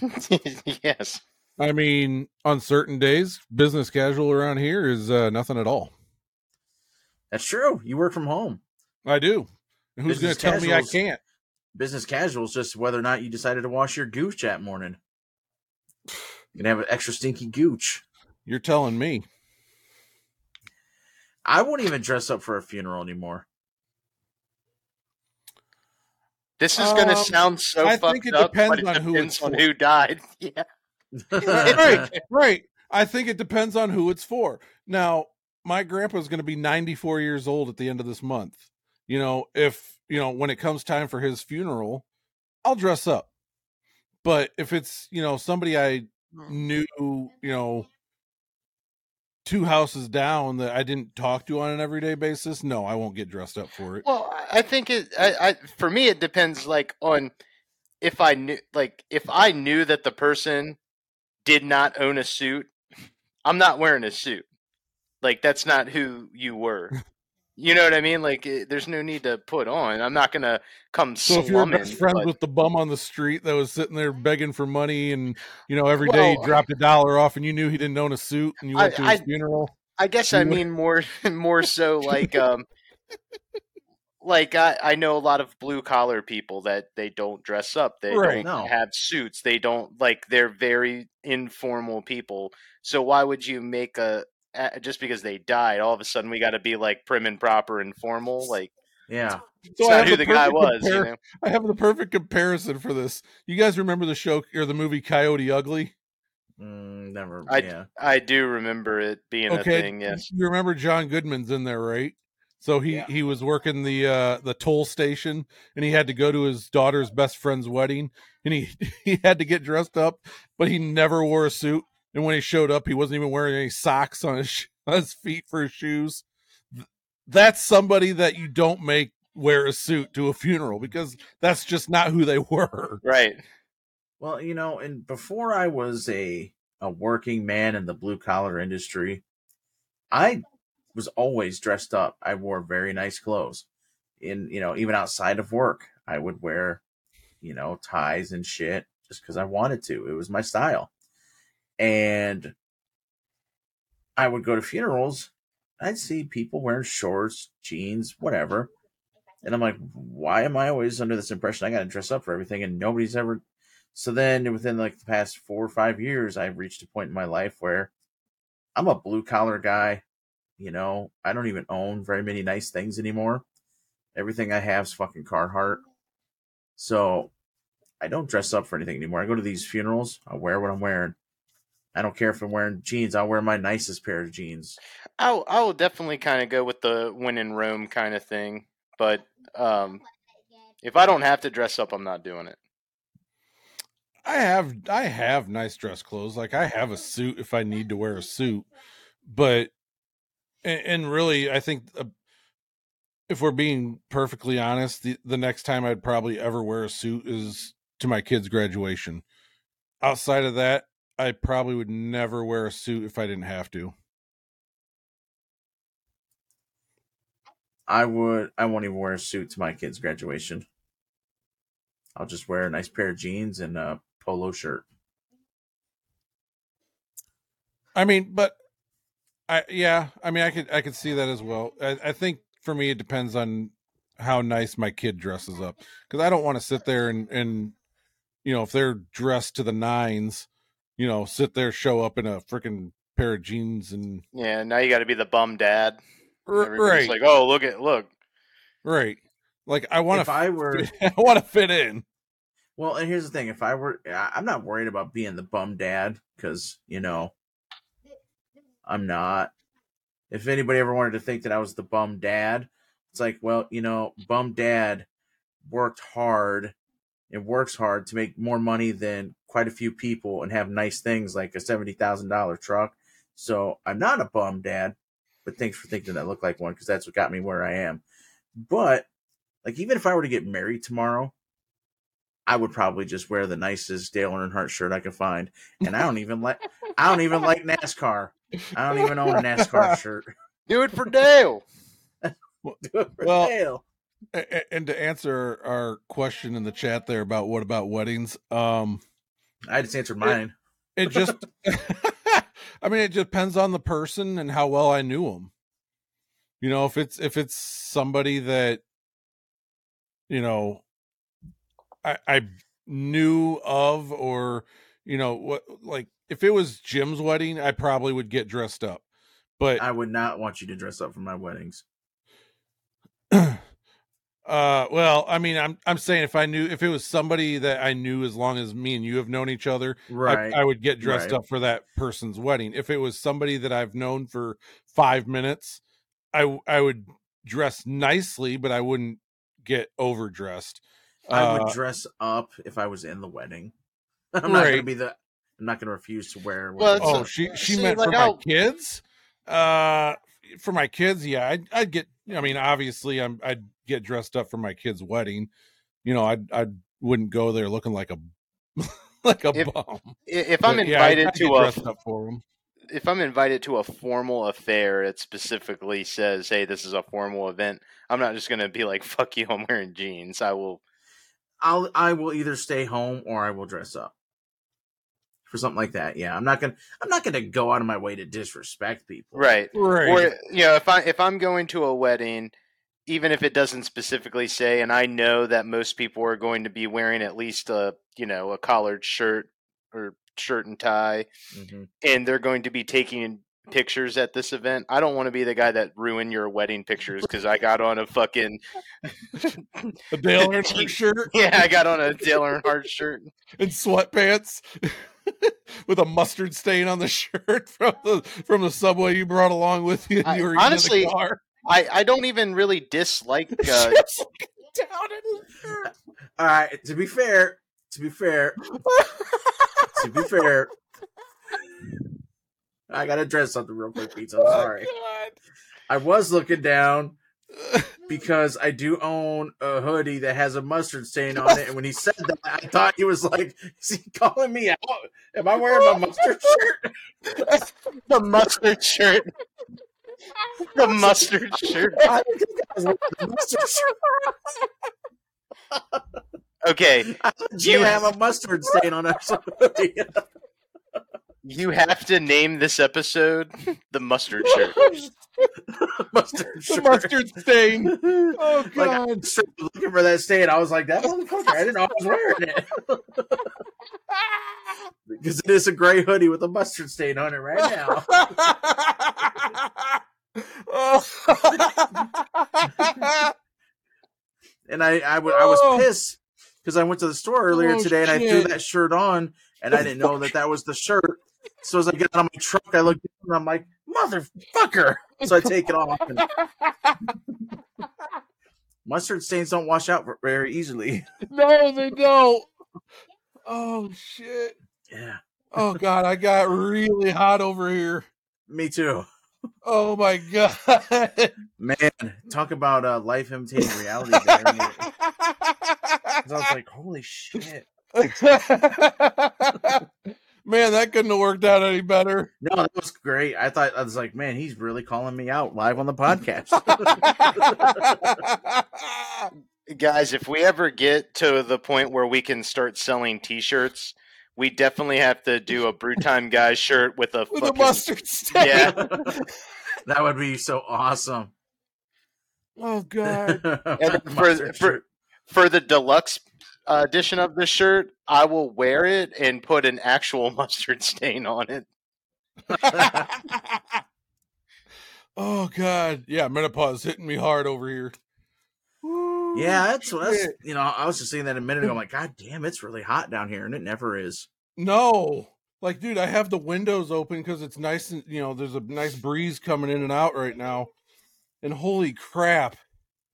yes. I mean on certain days business casual around here is uh, nothing at all That's true. You work from home. i do And who's going to tell me i can't Business casual is just whether or not you decided to wash your gooch that morning. You can have an extra stinky gooch. you're telling me I won't even dress up for a funeral anymore. this is going to Um, sound so I fucked think it up depends but it on who depends it's on who died yeah right, right. I think it depends on who it's for. Now, my grandpa's going to be 94 years old at the end of this month. You know, if, you know, when it comes time for his funeral, I'll dress up. But if it's, you know, somebody I knew, you know, two houses down that I didn't talk to on an everyday basis, no, I won't get dressed up for it. Well, I- I think it. I, I for me, it depends. Like on if I knew, like if I knew that the person did not own a suit, I'm not wearing a suit. Like that's not who you were. You know what I mean? Like, it, there's no need to put on. I'm not gonna come So if you're slumming. best friends but- with the bum on the street that was sitting there begging for money, and you know every day Well- he dropped a dollar off, and you knew he didn't own a suit, and you I- went to his I- funeral. I guess I would- mean more more so like um like I, I know a lot of blue collar people that they don't dress up. They Right. don't No. have suits. They don't like they're very informal people. So why would you make a a- just because they died, all of a sudden we got to be like prim and proper and formal? Like Yeah. it's So I not have who the the guy perfect was. compar- You know? I have the perfect comparison for this. You guys remember the show or the movie Coyote Ugly? Mm, never. I- yeah. I do remember it being a Okay, thing. Yes. you remember John Goodman's in there, right? So he Yeah. he was working the uh the toll station, and he had to go to his daughter's best friend's wedding, and he he had to get dressed up, but he never wore a suit. And when he showed up, he wasn't even wearing any socks on his on his feet for his shoes. That's somebody that you don't make wear a suit to a funeral because that's just not who they were. Right. Well, you know, and before I was a a working man in the blue collar industry, I was always dressed up. I wore very nice clothes. In you know, even outside of work, I would wear, you know, ties and shit just because I wanted to. It was my style. And I would go to funerals. I'd see people wearing shorts, jeans, whatever. And I'm like, why am I always under this impression I got to dress up for everything? And nobody's ever so then within like the past four or five years, I've reached a point in my life where I'm a blue collar guy. You know, I don't even own very many nice things anymore. Everything I have is fucking Carhartt. So I don't dress up for anything anymore. I go to these funerals, I wear what I'm wearing. I don't care if I'm wearing jeans, I'll wear my nicest pair of jeans. I I will definitely kind of go with the when in Rome kind of thing, but um, if I don't have to dress up, I'm not doing it. I have I have nice dress clothes. Like I have a suit if I need to wear a suit, but and, and really, I think uh, if we're being perfectly honest, the the next time I'd probably ever wear a suit is to my kid's graduation. Outside of that, I probably would never wear a suit if I didn't have to. I would I won't even wear a suit to my kid's graduation. I'll just wear a nice pair of jeans and a polo shirt. I mean, but I yeah, I mean, I could I could see that as well. I, I think for me, it depends on how nice my kid dresses up because I don't want to sit there and and you know if they're dressed to the nines, you know, sit there show up in a freaking pair of jeans and Yeah, now you got to be the bum dad. Everybody's right, like, oh, look at look. right. Like I want if to, I were I want to fit in. well, and here's the thing: if I were, I'm not worried about being the bum dad because you know, I'm not. If anybody ever wanted to think that I was the bum dad, it's like, well, you know, bum dad worked hard and works hard to make more money than quite a few people and have nice things like a seventy thousand dollar truck. So I'm not a bum dad, but thanks for thinking that I look like one because that's what got me where I am. But like, even if I were to get married tomorrow, I would probably just wear the nicest Dale Earnhardt shirt I could find, and I don't even like I don't even like NASCAR. I don't even own a NASCAR shirt. Do it for Dale. Do it for Well, Dale. A- a- And to answer our question in the chat there about what about weddings, um, I just answered mine. it just i mean it depends on the person and how well i knew them you know if it's if it's somebody that you know i i knew of or you know what like if it was jim's wedding i probably would get dressed up but I would not want you to dress up for my weddings. uh well i mean i'm i'm saying if i knew if it was somebody that i knew as long as me and you have known each other Right. I, I would get dressed right. up for that person's wedding. If it was somebody that I've known for five minutes, I I would dress nicely, but I wouldn't get overdressed. I would Uh, dress up if I was in the wedding. I'm not Right. gonna be the. I'm not gonna refuse to wear. Well, oh, say. she she see, meant like, for my I'll- kids. Uh, for my kids, yeah, I'd, I'd get. I mean, obviously, I'm I'd get dressed up for my kid's wedding. You know, I I wouldn't go there looking like a like a If- bum. I- If I'm But, yeah, I'd- invited I'd get to a dressed up for them. if I'm invited to a formal affair, it specifically says, "Hey, this is a formal event." I'm not just gonna be like, "Fuck you," I'm wearing jeans. I will. I'll I will either stay home or I will dress up for something like that. Yeah, I'm not gonna I'm not gonna go out of my way to disrespect people. Right. Right. Or you know, if I if I'm going to a wedding, even if it doesn't specifically say, and I know that most people are going to be wearing at least a you know a collared shirt or shirt and tie, hmm and they're going to be taking pictures at this event. I don't want to be the guy that ruin your wedding pictures because I got on a fucking a Dale Earnhardt shirt yeah, I got on a Dale Earnhardt shirt. and sweatpants with a mustard stain on the shirt from the from the subway you brought along with you. I- you were honestly, the car. I I don't even really dislike. Uh, down at. All right. To be fair, to be fair, to be fair, I gotta address something real quick, Pizza. I'm sorry. Oh, I was looking down because I do own a hoodie that has a mustard stain on it, and when he said that, I thought he was like, "Is he calling me out? Am I wearing my mustard shirt?" the mustard shirt. The mustard shirt. I didn't think I was wearing the mustard shirt. Okay, I legit have a mustard stain on that hoodie. You have to name this episode the mustard shirt. mustard the mustard stain. Oh Like I god. was straight looking for that stain. I was like, that motherfucker. I didn't know I was wearing it. because it is a gray hoodie with a mustard stain on it right now. oh. And I, I, w- I was Oh. pissed because I went to the store earlier Oh, today and I threw that shirt on and I didn't know that that was the shirt. So as I get out of my truck, I look down and I'm like, motherfucker. So I take it off. And mustard stains don't wash out very easily. no, they don't. Oh shit. Yeah, Oh god, I got really hot over here. me too. Oh my god. Man, talk about uh, life imitating reality there. I was like, holy shit. Man, that couldn't have worked out any better. No, that was great. I thought I was like, man, he's really calling me out live on the podcast. Guys, if we ever get to the point where we can start selling T-shirts, we definitely have to do a Brew Time guy shirt with a With a mustard stain. yeah. that would be so awesome. Oh god. And for, for for the deluxe edition of this shirt, I will wear it and put an actual mustard stain on it. oh god. Yeah, menopause hitting me hard over here. yeah, that's what that's, Shit. you know. I was just saying that a minute ago. I'm like, God damn, it's really hot down here, and it never is. No. Like, dude, I have the windows open because it's nice and you know, there's a nice breeze coming in and out right now. And holy crap.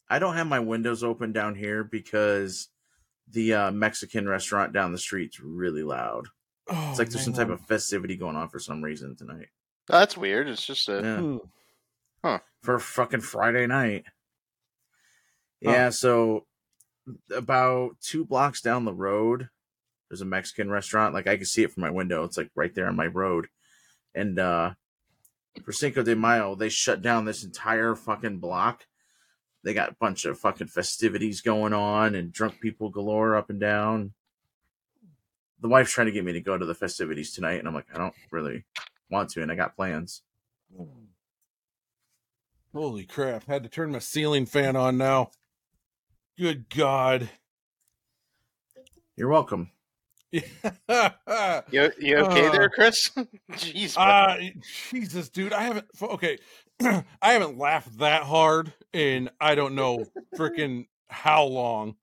I don't have my windows open down here because the uh, Mexican restaurant down the street's really loud. Oh, It's like there's some type of festivity going on for some reason tonight. That's weird. It's just a Yeah. Hmm. for fucking Friday night. Huh. Yeah, so about two blocks down the road, there's a Mexican restaurant. Like I can see it from my window. It's like right there on my road. And uh for Cinco de Mayo, they shut down this entire fucking block. They got a bunch of fucking festivities going on and drunk people galore up and down. The wife's trying to get me to go to the festivities tonight, and I'm like, I don't really want to, and I got plans. Holy crap. Had to turn my ceiling fan on now. Good God. You're welcome. you, you okay Uh, there, Chris? Jeez, uh, Jesus, dude. I haven't, okay. I haven't laughed that hard in I don't know freaking how long.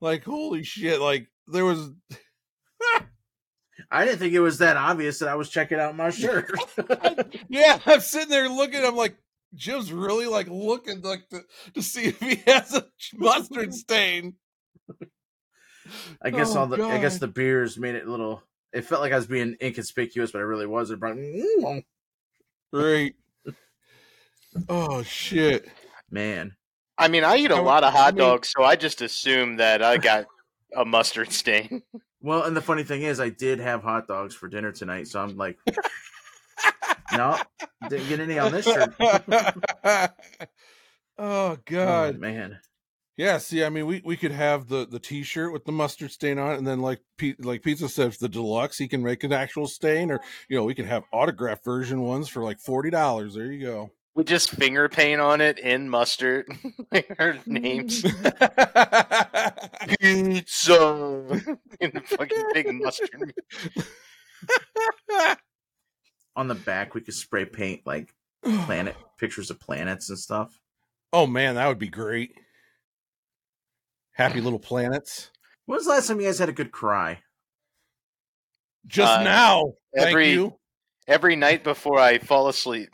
Like, holy shit. Like, there was, I didn't think it was that obvious that I was checking out my shirt. yeah, I'm sitting there looking. I'm like, Jim's really like looking like to, to see if he has a mustard stain. I guess Oh, all the I guess the beers made it a little. It felt like I was being inconspicuous, but I really wasn't. But mm, Right. Oh shit. man, I mean, I eat a I lot of I hot mean- dogs, so I just assume that I got a mustard stain. well, and the funny thing is, I did have hot dogs for dinner tonight, so I'm like, No, didn't get any on this shirt. oh Oh, god. man. Yeah, see, I mean, we, we could have the, the T-shirt with the mustard stain on it, and then like P, like Pizza says, the deluxe, he can make an actual stain, or you know, we can have autograph version ones for like forty dollars. There you go. We just finger paint on it in mustard, like our names. Pizza in the fucking big mustard. On the back, we could spray paint like planet pictures of planets and stuff. oh man, that would be great. Happy little planets. When was the last time you guys had a good cry? Just Uh, now. Thank every- you. Every night before I fall asleep.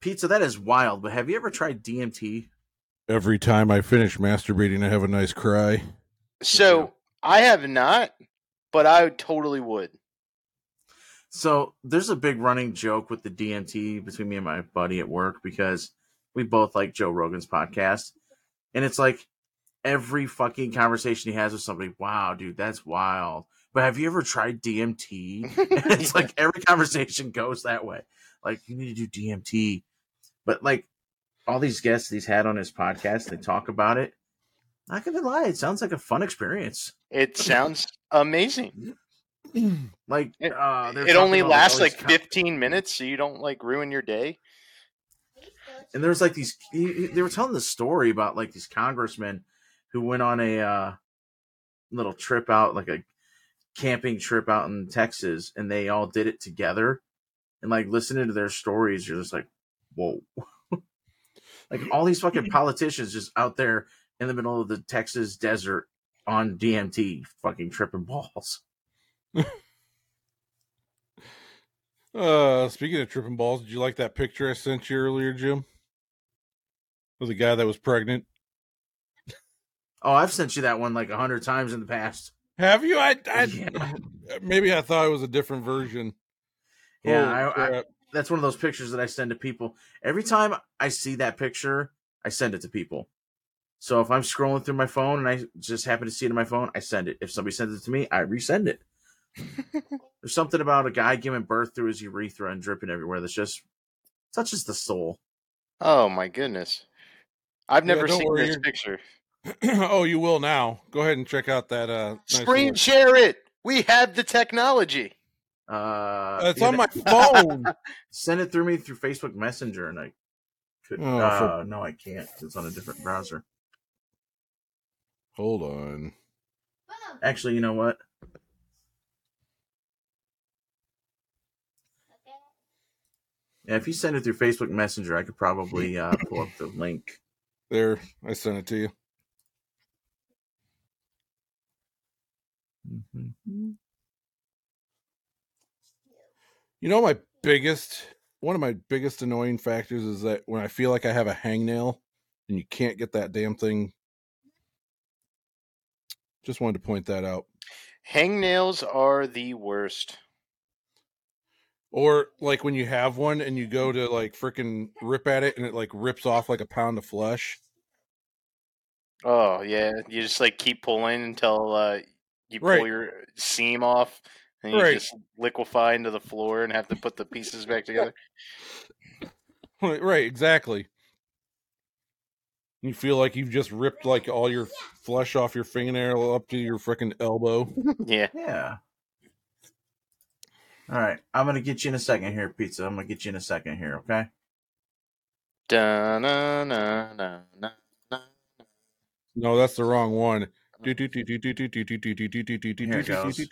Pizza, that is wild, but have you ever tried DMT? Every time I finish masturbating, I have a nice cry. So too. I have not, but I totally would. So there's a big running joke with the DMT between me and my buddy at work because we both like Joe Rogan's podcast. And it's like every fucking conversation he has with somebody, wow, dude, that's wild. But have you ever tried DMT? And it's like every conversation goes that way. Like, you need to do DMT. But like all these guests he's had on his podcast, they talk about it. Not gonna lie, it sounds like a fun experience. It sounds amazing. Like It- uh, It only lasts like con- 15 minutes, so you don't like ruin your day. and there's like these he- he- they were telling the story about like these congressmen who went on a uh, little trip out like a camping trip out in texas and they all did it together and like listening to their stories you're just like whoa like all these fucking politicians just out there in the middle of the texas desert on dmt fucking tripping balls Uh, speaking of tripping balls, did you like that picture I sent you earlier, Jim? With the guy that was pregnant. oh i've sent you that one like a hundred times in the past Have you? I, I Yeah. maybe I thought it was a different version. Yeah I, I, that's one of those pictures that I send to people. Every time I see that picture, I send it to people. So if I'm scrolling through my phone and I just happen to see it on my phone, I send it. If somebody sends it to me, I resend it. There's something about a guy giving birth through his urethra and dripping everywhere that's just touches the soul. Oh my goodness. I've Yeah, never don't seen worry, this you're- oh, you will now. Go ahead and check out that. Uh, nice Screen share it. We have the technology. Uh, it's on know, my phone. Send it through me through Facebook Messenger, and I could. Oh, uh, for- No, I can't. It's on a different browser. Hold on. Actually, you know what? Yeah, if you send it through Facebook Messenger, I could probably uh, pull up the link. There, I sent it to you. Mm-hmm. You know, my biggest, one of my biggest annoying factors is that when I feel like I have a hangnail and you can't get that damn thing. Just wanted to point that out. Hangnails are the worst. Or like when you have one and you go to like freaking rip at it and it like rips off like a pound of flesh. Oh yeah, you just like keep pulling until uh, you pull Right. your seam off, and you Right. just liquefy into the floor and have to put the pieces back together. Right, right, exactly. You feel like you've just ripped like all your flesh off your fingernail up to your freaking elbow. yeah. Yeah. All right, I'm gonna get you in a second here, pizza. I'm gonna get you in a second here, okay? Da na na na na na. No, that's the wrong one. Here it goes.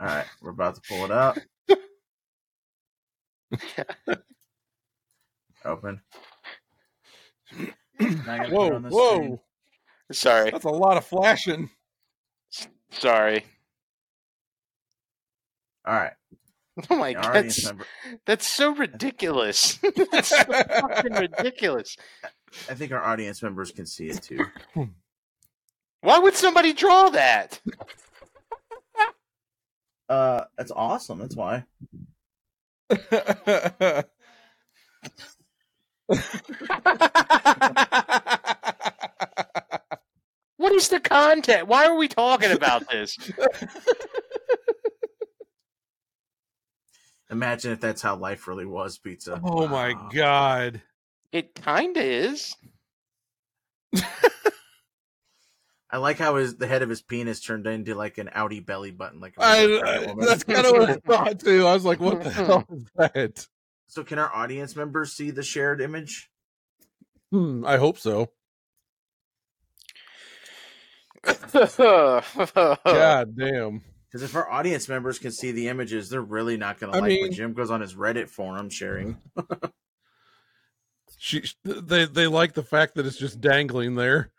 All right, we're about to pull it up. Open. Now I gotta put it Whoa, screen. whoa. Sorry, That's a lot of flashing. sorry. All right, Oh my our god, that's, member. that's so ridiculous. that's so fucking ridiculous. I think our audience members can see it too. Why would somebody draw that? Uh, that's awesome. That's why. What is the content? Why are we talking about this? Imagine if that's how life really was, pizza. Oh my god. It kinda is. I like how his the head of his penis turned into like an outie belly button, like a I, regular I- that's kind of what I thought too. I was like, what the hell is that? So, can our audience members see the shared image? Hmm, I hope so. God. God damn. Because if our audience members can see the images, they're really not going to I like when mean- Jim goes on his Reddit forum sharing. She they they like the fact that it's just dangling there.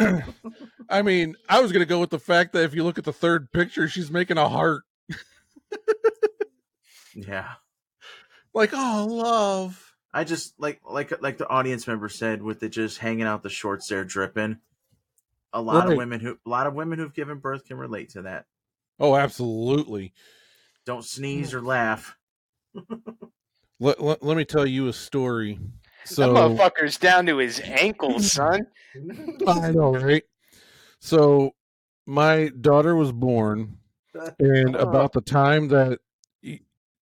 I mean, I was gonna go with the fact that if you look at the third picture, she's making a heart. Yeah, Like, oh love. I just like like like the audience member said, with it just hanging out the shorts there dripping. A lot of women who a lot of women who've given birth can relate to that. Oh, absolutely. Don't sneeze or laugh. Let, let, let me tell you a story. That So motherfucker's down to his ankles, son. I know, right? So my daughter was born, and Oh. about the time that,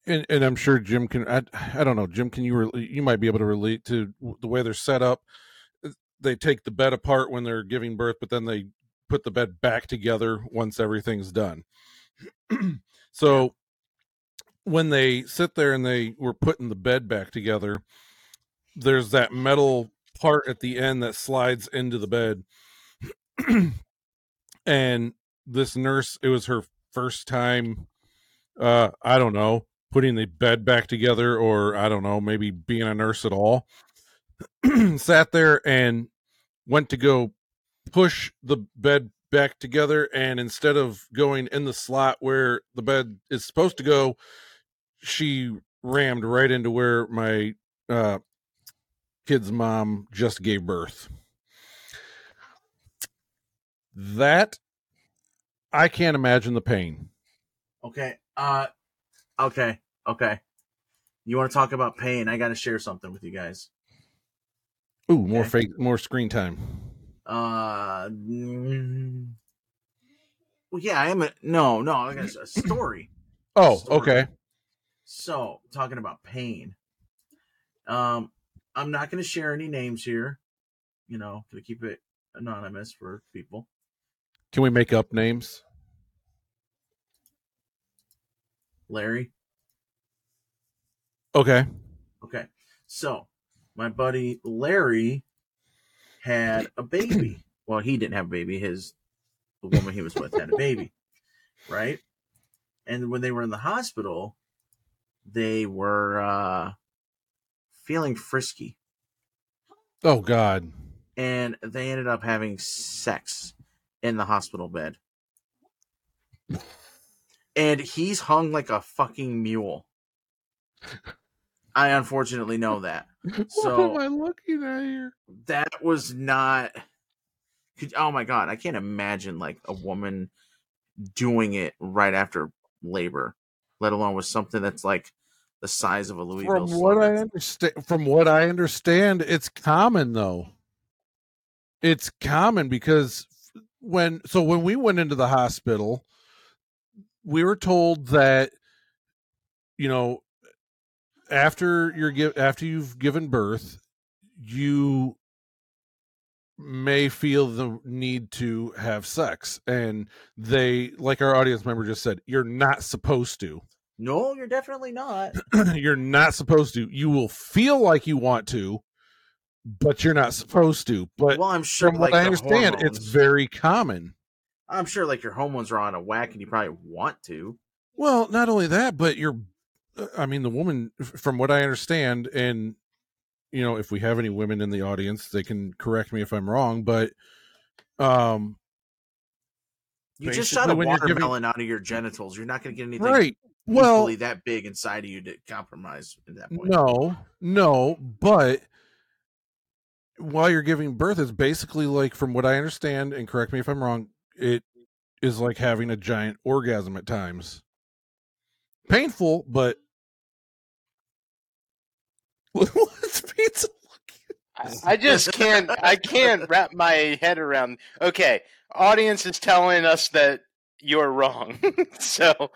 and, and I'm sure Jim can. I, I don't know, Jim. Can you you might be able to relate to the way they're set up? Uh, they take the bed apart when they're giving birth, but then they put the bed back together once everything's done. so when they sit there and they were putting the bed back together, there's that metal part at the end that slides into the bed. and this nurse, it was her first time, uh, I don't know, putting the bed back together, or I don't know, maybe being a nurse at all. Sat there and went to go push the bed back together, and instead of going in the slot where the bed is supposed to go, she rammed right into where my uh kid's mom just gave birth. That I can't imagine the pain. Okay. Uh okay. Okay. You want to talk about pain? I got to share something with you guys. Ooh, more fake, more screen time. Uh mm, Well, yeah, I am a no, no, I got a story. Oh, Story. okay. So, talking about pain. Um I'm not going to share any names here. You know, to keep it anonymous for people. Can we make up names? Larry. Okay. Okay. So, my buddy Larry had a baby. well, he didn't have a baby. His the woman he was with had a baby. Right? And when they were in the hospital, they were uh feeling frisky Oh God. and they ended up having sex in the hospital bed. And he's hung like a fucking mule. I unfortunately know that. So- what am I looking at here? that was not could, oh my god i can't imagine like a woman doing it right after labor let alone with something that's like the size of a louisville From what I understand, from what I understand, it's common though. It's common because when so when we went into the hospital, we were told that you know after you're give after you've given birth, you may feel the need to have sex. And they like our audience member just said you're not supposed to no you're definitely not you're not supposed to. You will feel like you want to, but you're not supposed to. But well i'm sure from what I understand, it's very common. i'm sure like your hormones are on a whack and you probably want to Well, not only that, but you're. I mean, the woman, from what I understand, and you know, if we have any women in the audience, they can correct me if I'm wrong. But, um, you just shot a you're giving- watermelon out of your genitals you're not going to get anything right. Well, equally that big inside of you to compromise at that point No, no, but while you're giving birth, it's basically like, from what I understand, and correct me if I'm wrong, it is like having a giant orgasm at times. Painful, but what's pizza? I- I just can't. I can't wrap my head around. Okay, audience is telling us that you're wrong. so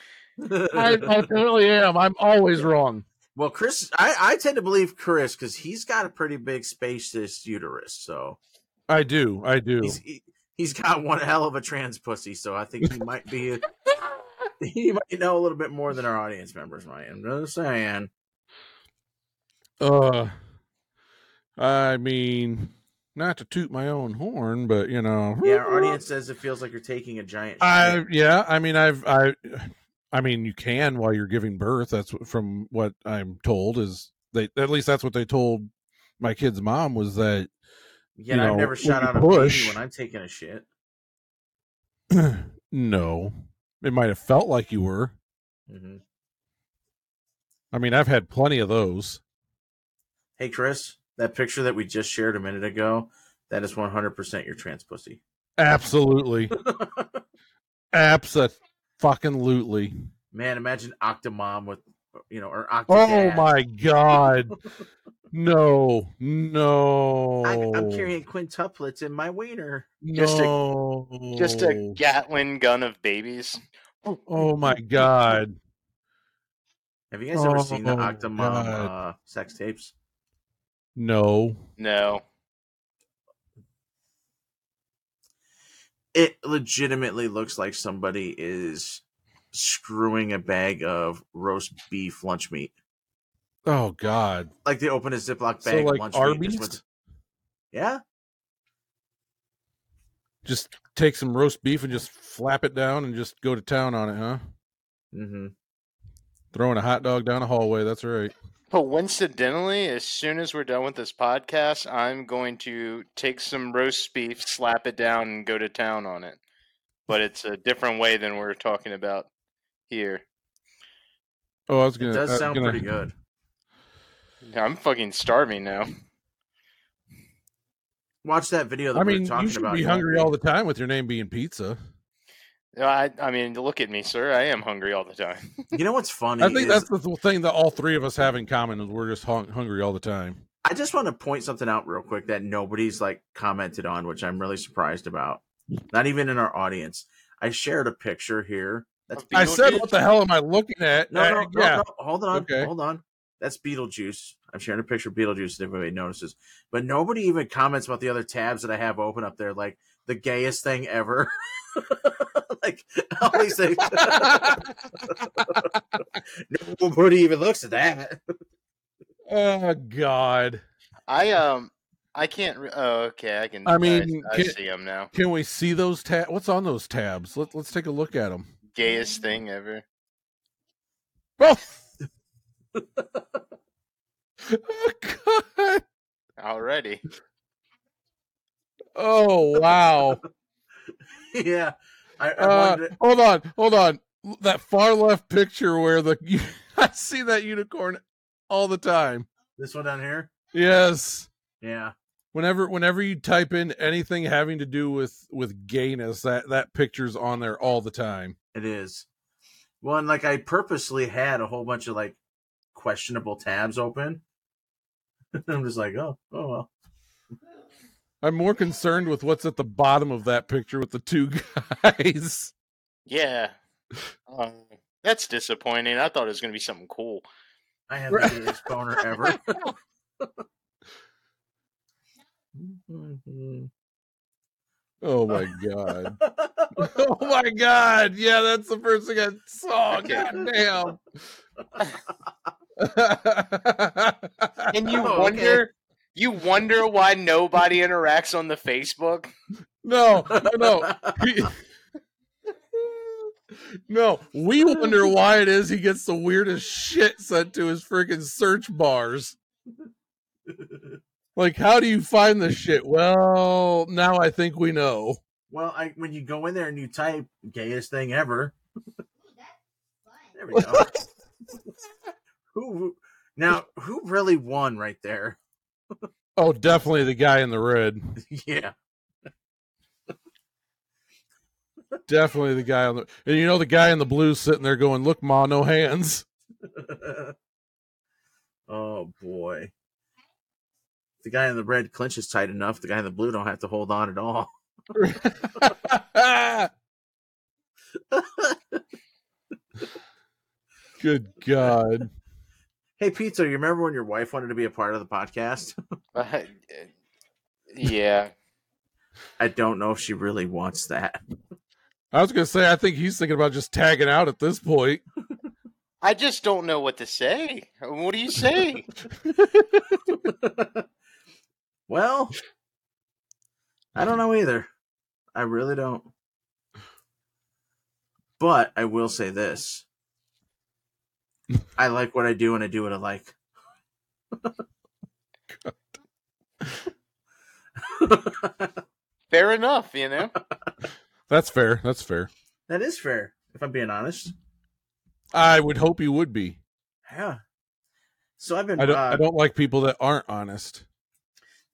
I, I apparently am. I'm always wrong. well, Chris, I, I tend to believe Chris because he's got a pretty big spacious uterus, so I do. I do. he's he, he's got one hell of a trans pussy. So I think he might be. he might know a little bit more than our audience members might. I'm just saying. Uh, I mean, not to toot my own horn, but you know, Yeah, our audience says it feels like you're taking a giant. I shit. yeah, I mean, I've I, I mean, you can while you're giving birth. That's from what I'm told is they at least that's what they told my kid's mom was that yeah, you I've never shot out a baby when I'm taking a shit. no, it might have felt like you were. hmm I mean, I've had plenty of those. Hey, Chris, that picture that we just shared a minute ago, that is 100% your trans pussy. Absolutely, absolutely, fucking lootly. Man, imagine Octomom with, you know, or Octodad. Oh my god. No, no. I, I'm carrying quintuplets in my wiener. Just a- no. Just a Gatling gun of babies. Oh my god. Have you guys ever seen the Oh, Octomom uh, sex tapes? No. No. It legitimately looks like somebody is screwing a bag of roast beef lunch meat. Oh god. Like they open a Ziploc So bag like lunch Arby's? went- Yeah, Just take some roast beef and just flap it down and just go to town on it, huh? Mm-hmm. Throwing a hot dog down a hallway, that's right. But coincidentally, as soon as we're done with this podcast, I'm going to take some roast beef, slap it down, and go to town on it. But it's a different way than we're talking about here. Oh, I was it gonna does I sound gonna- pretty good. I'm fucking starving now. Watch that video that I we mean, were talking you should about. be hungry all the time with your name being pizza. I, I mean, look at me, sir. I am hungry all the time. You know what's funny? I think is- that's the thing that all three of us have in common is we're just hung- hungry all the time. I just want to point something out real quick that nobody's like commented on, which I'm really surprised about. Not even in our audience. I shared a picture here. That's I said, "What the hell am I looking at?" no, Uh, no, no, yeah. no. Hold on, Okay. hold on. That's Beetlejuice. I'm sharing a picture of Beetlejuice if anybody notices. But nobody even comments about the other tabs that I have open up there, like the gayest thing ever. like all these things. nobody even looks at that. oh God! I um, I can't. Re- oh, okay. I can. I mean, I, can- see them now. Can we see those tabs? What's on those tabs? Let, let's take a look at them. Gayest thing ever. Oh. oh God! Already. Oh wow! yeah. I, I Uh, hold on, hold on. That far left picture where the I see that unicorn all the time. this one down here. Yes. Yeah. Whenever whenever you type in anything having to do with with gayness, that that picture's on there all the time. It is. Well, and like I purposely had a whole bunch of like questionable tabs open. I'm just like, oh, oh well. I'm more concerned with what's at the bottom of that picture with the two guys. Yeah. Um, that's disappointing. I thought it was going to be something cool. I have the biggest boner ever. Oh my god. Oh my god. Yeah, that's the first thing I saw. God damn. And you Oh, okay. Wonder, you wonder why nobody interacts on the Facebook. no, no, no. He- no, we wonder why it is he gets the weirdest shit sent to his freaking search bars. Like, how do you find this shit? Well, now I think we know. well, I when you go in there and you type gayest thing ever. There we go. who now who really won right there? Oh, definitely the guy in the red. yeah. Definitely the guy on the and you know the guy in the blue sitting there going, "Look, ma, no hands." oh boy. The guy in the red clinches tight enough. The guy in the blue don't have to hold on at all. Good God. Hey, Pizza, you remember when your wife wanted to be a part of the podcast? Uh, yeah. I don't know if she really wants that. I was gonna say I think he's thinking about just tagging out at this point. I just don't know what to say. What do you say? well, I don't know either. I really don't. But I will say this. I like what I do and I do what I like. Fair enough, you know. That's fair. That's fair. that is fair, if I'm being honest. I would hope you would be. Yeah. So I've been I don't. uh, I don't like people that aren't honest.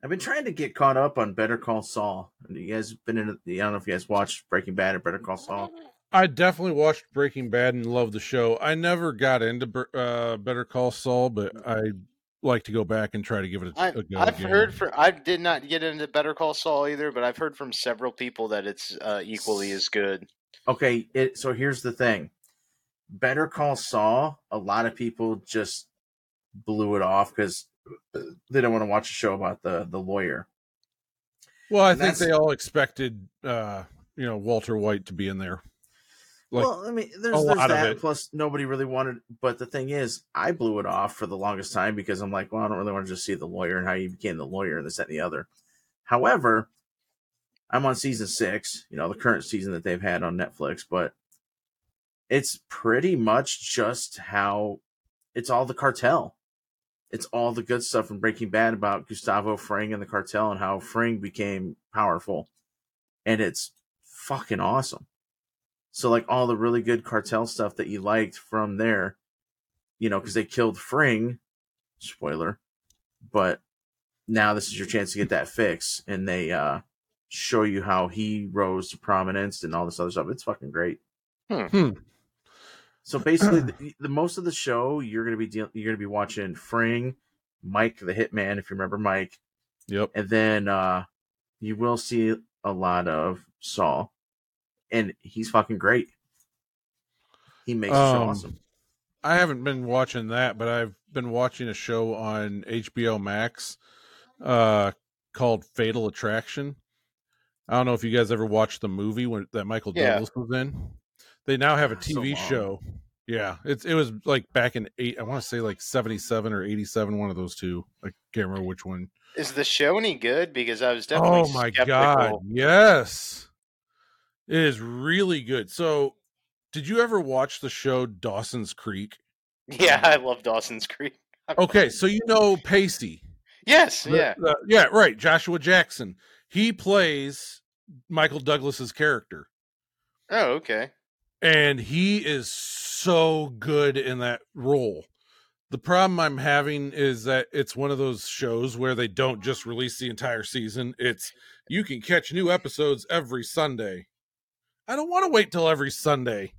I've been trying to get caught up on Better Call Saul. You guys been in? I don't know if you guys watched Breaking Bad or Better Call Saul. I definitely watched Breaking Bad and loved the show. I never got into uh, Better Call Saul, but I like to go back and try to give it a, I, a go. I've again. heard for I did not get into Better Call Saul either, but I've heard from several people that it's uh, equally as good. Okay, it, so here's the thing. Better Call Saul. A lot of people just blew it off because they don't want to watch a show about the the lawyer. Well, I And think they all expected, uh, you know, Walter White to be in there. Like, well, I mean, there's, there's that. Plus, nobody really wanted. But the thing is, I blew it off for the longest time because I'm like, well, I don't really want to just see the lawyer and how you became the lawyer and this that and the other. However, I'm on season six. You know, the current season that they've had on Netflix, but it's pretty much just how it's all the cartel. It's all the good stuff from Breaking Bad about Gustavo Fring and the cartel and how Fring became powerful. And it's fucking awesome. So like all the really good cartel stuff that you liked from there, you know, because they killed Fring, spoiler, but now this is your chance to get that fix, and they uh show you how he rose to prominence and all this other stuff. It's fucking great. Hmm. So basically, the, the most of the show you're gonna be deal- you're gonna be watching Fring, Mike the Hitman, if you remember Mike, yep. and then uh you will see a lot of Saul, and he's fucking great. He makes the show Um, awesome. I haven't been watching that, but I've been watching a show on HBO Max uh, called Fatal Attraction. I don't know if you guys ever watched the movie when that Michael Yeah. Douglas was in. They now have a Ah, so TV show. Yeah, it's it was like back in eight. I want to say like seventy seven or eighty seven, one of those two. I can't remember which one. Is the show any good? Because I was definitely oh my skeptical. god, yes, it is really good. So, did you ever watch the show Dawson's Creek? Yeah, I love Dawson's Creek. Okay, so you know Pacey. Yes, The- yeah. the- yeah, right. Joshua Jackson. He plays Michael Douglas's character, Oh, okay. and he is so good in that role. The problem I'm having is that it's one of those shows where they don't just release the entire season. It's you can catch new episodes every Sunday. I don't want to wait till every Sunday.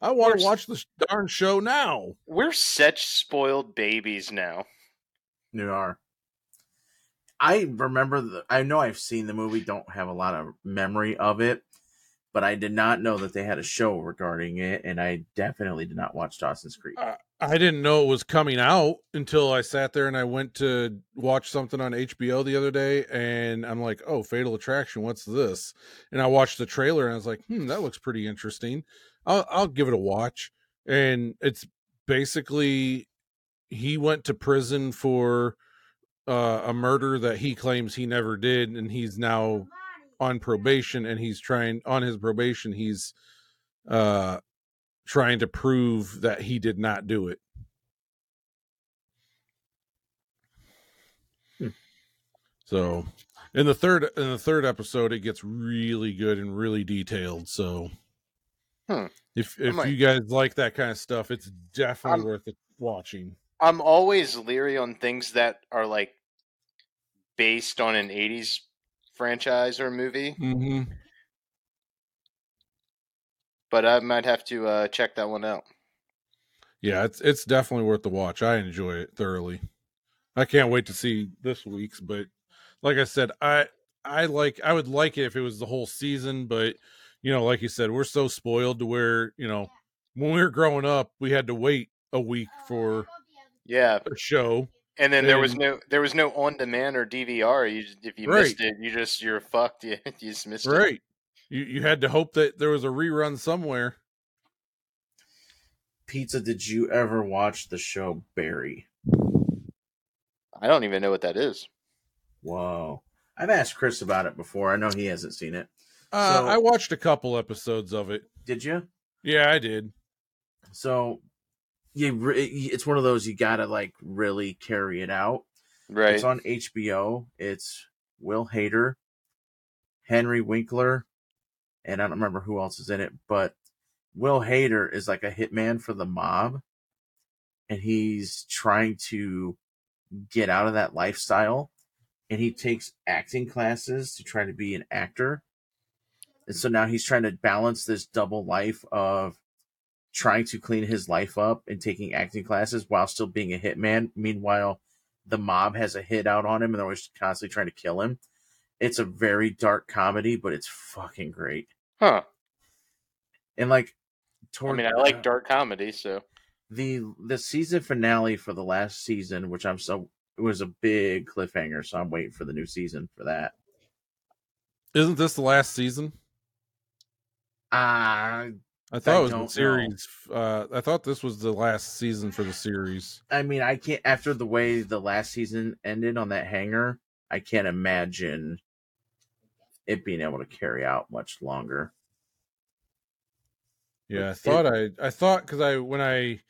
I want to watch this darn show now. We're such spoiled babies now. You are. I remember the. I know I've seen the movie. Don't have a lot of memory of it, but I did not know that they had a show regarding it, and I definitely did not watch Dawson's Creek. Uh, I didn't know it was coming out until I sat there and I went to watch something on HBO the other day, and I'm like, "Oh, Fatal Attraction, what's this?" And I watched the trailer, and I was like, "Hmm, that looks pretty interesting. I'll I'll give it a watch." And it's basically he went to prison for uh, a murder that he claims he never did, and he's now on probation, and he's trying on his probation, he's uh trying to prove that he did not do it. Hmm. So, in the third in the third episode, it gets really good and really detailed. So, Hmm. if if you guys like that kind of stuff, it's definitely I'm- worth watching. I'm always leery on things that are like based on an 80s franchise or movie, Mm-hmm. But I might have to uh, check that one out. Yeah, it's it's definitely worth the watch. I enjoy it thoroughly. I can't wait to see this week's, but like I said, I I like I would like it if it was the whole season, but you know, like you said, we're so spoiled to where, you know, when we were growing up, we had to wait a week for Yeah, a show. and then there was no there was no on demand or DVR. You just- if you Right. missed it, you just you're fucked. You, you just missed it. Right. You you had to hope that there was a rerun somewhere. Pizza, did you ever watch the show Barry? I don't even know what that is. Whoa. I've asked Chris about it before. I know he hasn't seen it. Uh, So- I watched a couple episodes of it. Did you? Yeah, I did. So, you re- it's one of those you gotta like really carry it out. Right. It's on HBO. It's Will Hader, Henry Winkler, and I don't remember who else is in it, but Will Hader is like a hitman for the mob, and he's trying to get out of that lifestyle, and he takes acting classes to try to be an actor. And so now he's trying to balance this double life of trying to clean his life up and taking acting classes while still being a hitman. Meanwhile, the mob has a hit out on him and they're always constantly trying to kill him. It's a very dark comedy, but it's fucking great. huh. And like, I mean, I like dark comedy, so the the season finale for the last season, which I'm so it was a big cliffhanger, so I'm waiting for the new season for that. Isn't this the last season? Uh I thought I it was the series. Uh, I thought this was the last season for the series. I mean, I can't after the way the last season ended on that hanger, I can't imagine it being able to carry out much longer. Yeah, I It- thought I I thought because I when I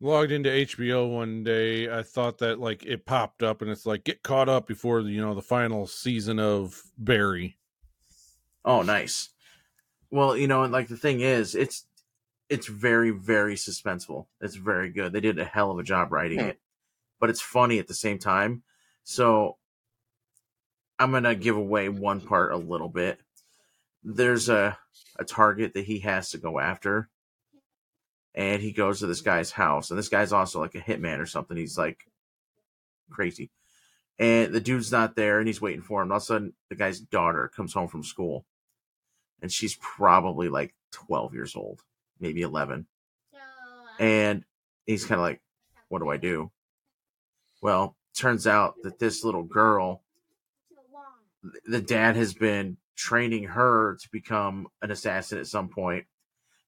logged into HBO one day, I thought that like it popped up and it's like get caught up before the, you know the final season of Barry. Oh, nice. Well, you know, and like the thing is, it's it's very very suspenseful. It's very good. They did a hell of a job writing Hmm. it, but it's funny at the same time. So I'm gonna give away one part a little bit. There's a a target that he has to go after, and he goes to this guy's house, and this guy's also like a hitman or something. He's like crazy, and the dude's not there, and he's waiting for him. All of a sudden, the guy's daughter comes home from school, and she's probably like 12 years old, maybe 11, and he's kind of like, "What do I do?" Well, turns out that this little girl the dad has been training her to become an assassin at some point.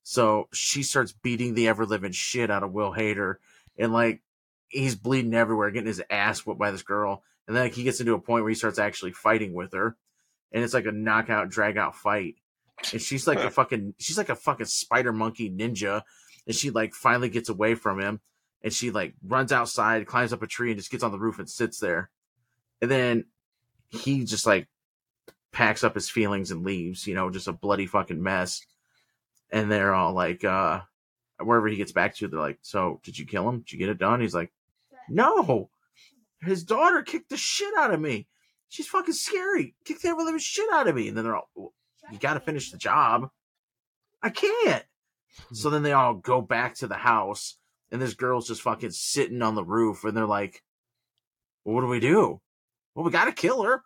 So she starts beating the ever living shit out of Will Hader, and like he's bleeding everywhere, getting his ass whipped by this girl. And then like, he gets into a point where he starts actually fighting with her, and it's like a knockout, drag out fight. And she's like a fucking, she's like a fucking spider monkey ninja, and she like finally gets away from him, and she like runs outside, climbs up a tree, and just gets on the roof and sits there. And then he just like packs up his feelings and leaves, you know, just a bloody fucking mess. And they're all like, uh, wherever he gets back to, they're like, So, did you kill him? Did you get it done? He's like, No. His daughter kicked the shit out of me. She's fucking scary. Kicked the ever living shit out of me. And then they're all, You got to finish the job. I can't. So then they all go back to the house, and this girl's just fucking sitting on the roof, and they're like, well, What do we do? Well, we got to kill her.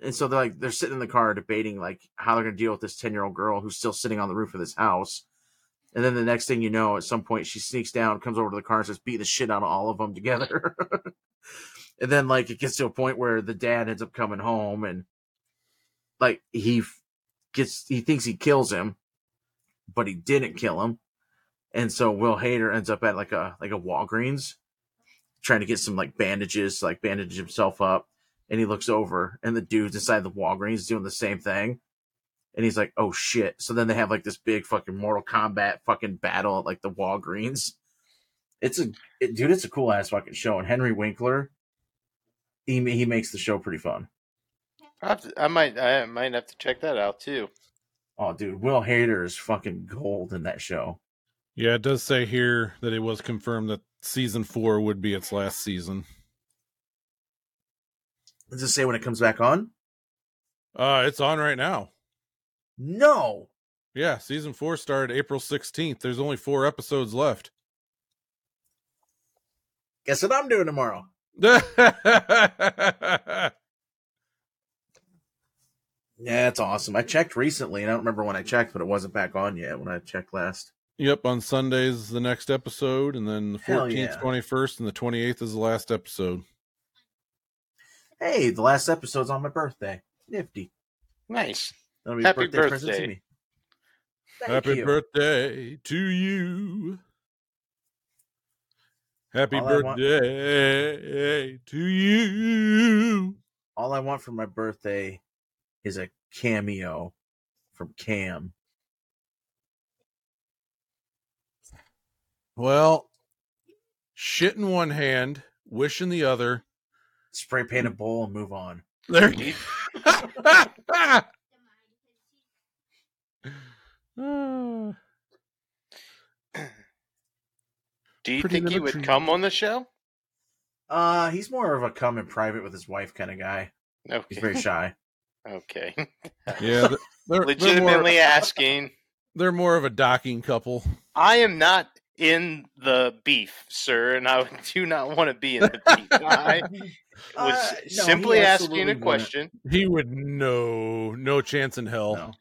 And so they're like they're sitting in the car debating like how they're gonna deal with this 10 year old girl who's still sitting on the roof of this house. And then the next thing you know at some point she sneaks down comes over to the car and starts beating the shit out of all of them together. And then like it gets to a point where the dad ends up coming home and like he gets he thinks he kills him but he didn't kill him. And so will hader ends up at like a like a walgreens trying to get some like bandages like bandage himself up and he looks over and the dude's inside the Walgreens doing the same thing. And he's like, oh shit. So then they have like this big fucking Mortal Kombat fucking battle at like the Walgreens. It's a, it, dude, it's a cool ass fucking show. And Henry Winkler, he, he makes the show pretty fun. I, to, I might I might have to check that out too. Oh, dude, Will Hader is fucking gold in that show. Yeah, it does say here that it was confirmed that season four would be its last season. Does it say when it comes back on? Uh, it's on right now. No. Yeah, season four started April 16th. There's only four episodes left. Guess what I'm doing tomorrow? Yeah, it's awesome. I checked recently, and I don't remember when I checked, but it wasn't back on yet when I checked last. Yep, on Sundays the next episode, and then the Hell 14th, yeah. 21st, and the 28th is the last episode. Hey, the last episode's on my birthday. Nifty. Nice. That'll be Happy a birthday, present to me. Thank Happy you. birthday to you. Happy All I want- birthday to you. All I want for my birthday is a cameo from Cam. Well, shit in one hand, wish in the other. Spray paint a bowl and move on. There you Ah, Do you Pretty think he would tree. come on the show? Uh, he's more of a come in private with his wife kind of guy. Okay. He's very shy. okay. yeah, they're, they're, more, Legitimately asking. they're more of a docking couple. I am not in the beef, sir, and I do not want to be in the beef. I was Uh, no, simply asking absolutely a wouldn't. question. He would no, no chance in hell. No.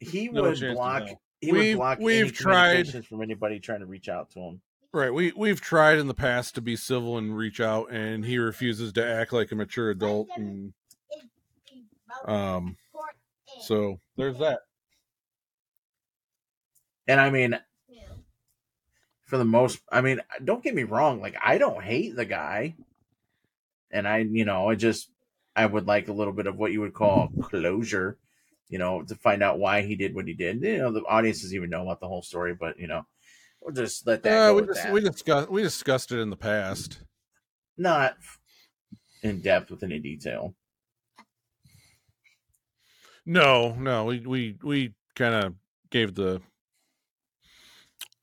He No would block. He We've- would block we've any tried- communications from anybody trying to reach out to him. Right. We we've tried in the past to be civil and reach out, and he refuses to act like a mature adult. And um, so there's that. And I mean, for the most, I mean, don't get me wrong. Like, I don't hate the guy, and I, you know, I just, I would like a little bit of what you would call closure, you know, to find out why he did what he did. You know, the audience doesn't even know about the whole story, but you know, we'll just let that Uh, go. we just that. we discussed we discussed it in the past. Not in depth with any detail. No, no, we we we kind of gave the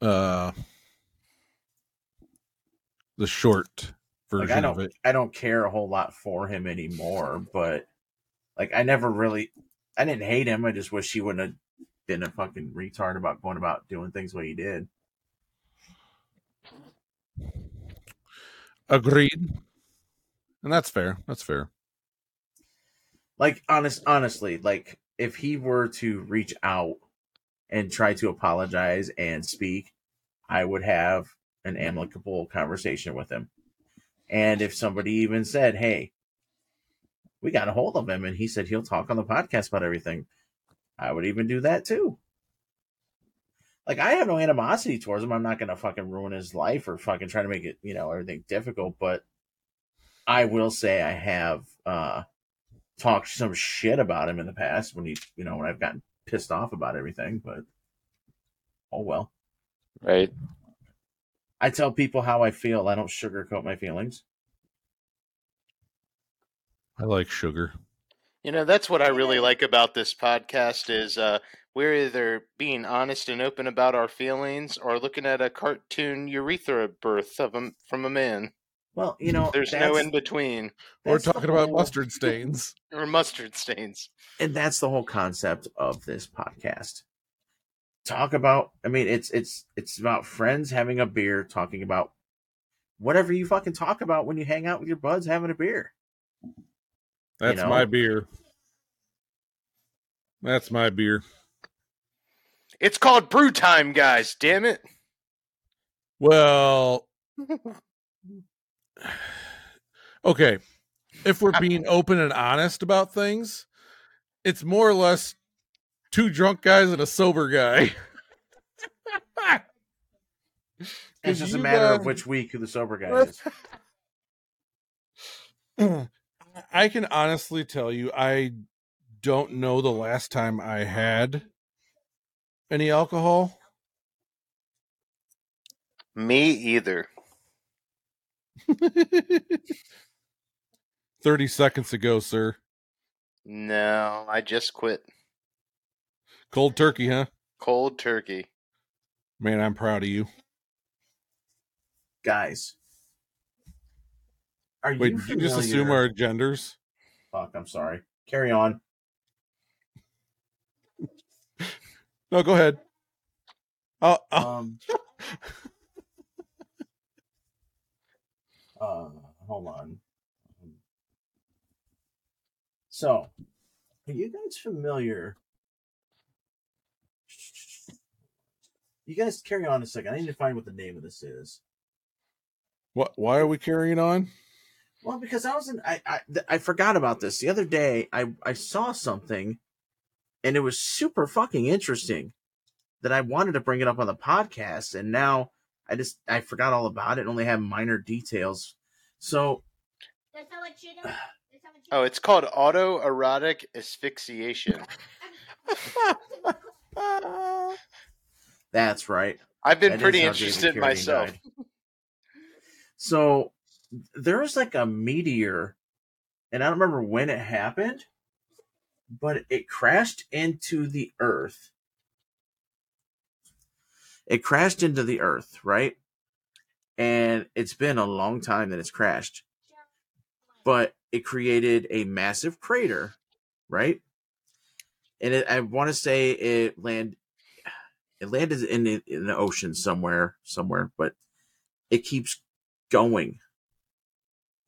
uh the short version Like I don't, it. I don't care a whole lot for him anymore. But like, I never really, I didn't hate him. I just wish he wouldn't have been a fucking retard about going about doing things the way he did. Agreed. And that's fair. That's fair. Like, honest, honestly, like if he were to reach out and try to apologize and speak, I would have an amicable conversation with him. And if somebody even said, "Hey, we got a hold of him," and he said he'll talk on the podcast about everything, I would even do that too. Like I have no animosity towards him. I'm not gonna fucking ruin his life or fucking try to make it, you know, everything difficult. But I will say I have uh talked some shit about him in the past when he, you know, when I've gotten pissed off about everything. But oh well. Right. I tell people how I feel. I don't sugarcoat my feelings. I like sugar. You know, that's what I really like about this podcast is uh, we're either being honest and open about our feelings or looking at a cartoon urethra birth of a, from a man. Well, you know, There's no in between We're that's the talking about mustard stains. or mustard stains. and that's the whole concept of this podcast talk about i mean it's it's it's about friends having a beer talking about whatever you fucking talk about when you hang out with your buds having a beer That's know? my beer. That's my beer. It's called brew time, guys. Damn it. Well, okay. If we're being open and honest about things, it's more or less two drunk guys and a sober guy. it's just a you matter of um, which week who the sober guy is I can honestly tell you, I don't know the last time I had any alcohol. Me either. 30 seconds ago, sir. No, I just quit Cold turkey, huh? cold turkey. Man, I'm proud of you. guys are Wait, you did you just assume our genders? fuck i'm sorry carry on No, go ahead. Oh, oh, um uh hold on so are you guys familiar You guys carry on a second. I need to find what the name of this is. What? Why are we carrying on? Well, because I was in, I, I th- I forgot about this the other day. I I saw something, and it was super fucking interesting, that I wanted to bring it up on the podcast, and now I just I forgot all about it. and Only have minor details. So That's not what you do. That's not what you Oh, it's called autoerotic asphyxiation. that's right. I've been That pretty interested myself. died. So was like a meteor, and I don't remember when it happened, but it crashed into the Earth. It crashed into the Earth, right? And it's been a long time that it's crashed, but it created a massive crater, right? And it, I want to say it land, it landed in the, in the ocean somewhere, somewhere, but it keeps going.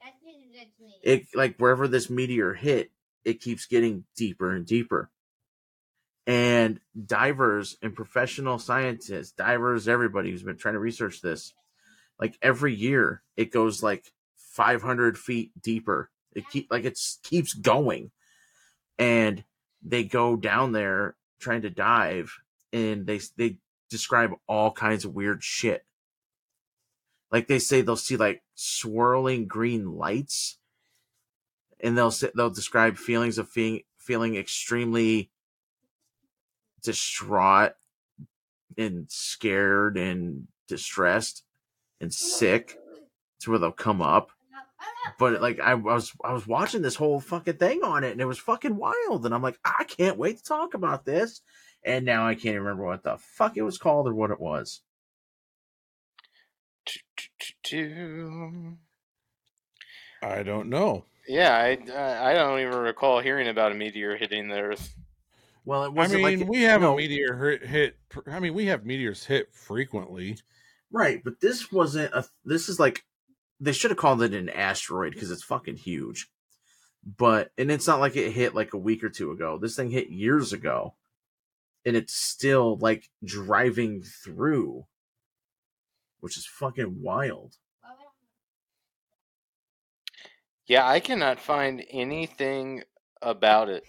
That's that's me. It like wherever this meteor hit, it keeps getting deeper and deeper. And divers and professional scientists, divers, everybody who's been trying to research this, like every year it goes like 500 feet deeper. It keep like it keeps going, and they go down there trying to dive, and they they describe all kinds of weird shit. Like they say they'll see like swirling green lights, and they'll say, they'll describe feelings of feeling feeling extremely distraught and scared and distressed and sick to where they'll come up but like I was I was watching this whole fucking thing on it and it was fucking wild and I'm like I can't wait to talk about this and now I can't remember what the fuck it was called or what it was. I don't know. Yeah, I I I don't even recall hearing about a meteor hitting the Earth. Well, it wasn't I mean, like we have no, a meteor hit, hit. I mean, we have meteors hit frequently. right, but this wasn't a this is like they should have called it an asteroid because it's fucking huge. But and it's not like it hit like a week or two ago. This thing hit years ago. And it's still like driving through, which is fucking wild. Yeah, I cannot find anything about it.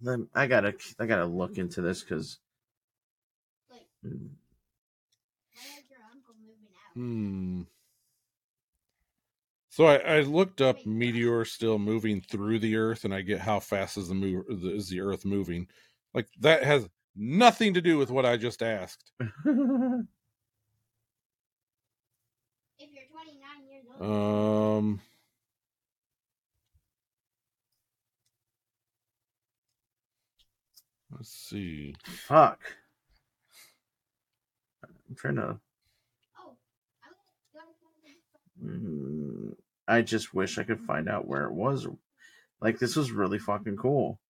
Then I gotta I gotta look into this because Like, your uncle moving out? Hmm. So I, I looked up meteor still moving through the Earth, and I get how fast is the move is the Earth moving? Like that has nothing to do with what I just asked. If you're 29 years old, Um. Let's see. fuck. I'm trying to. oh, I just wish I could find out where it was. Like this was really fucking cool.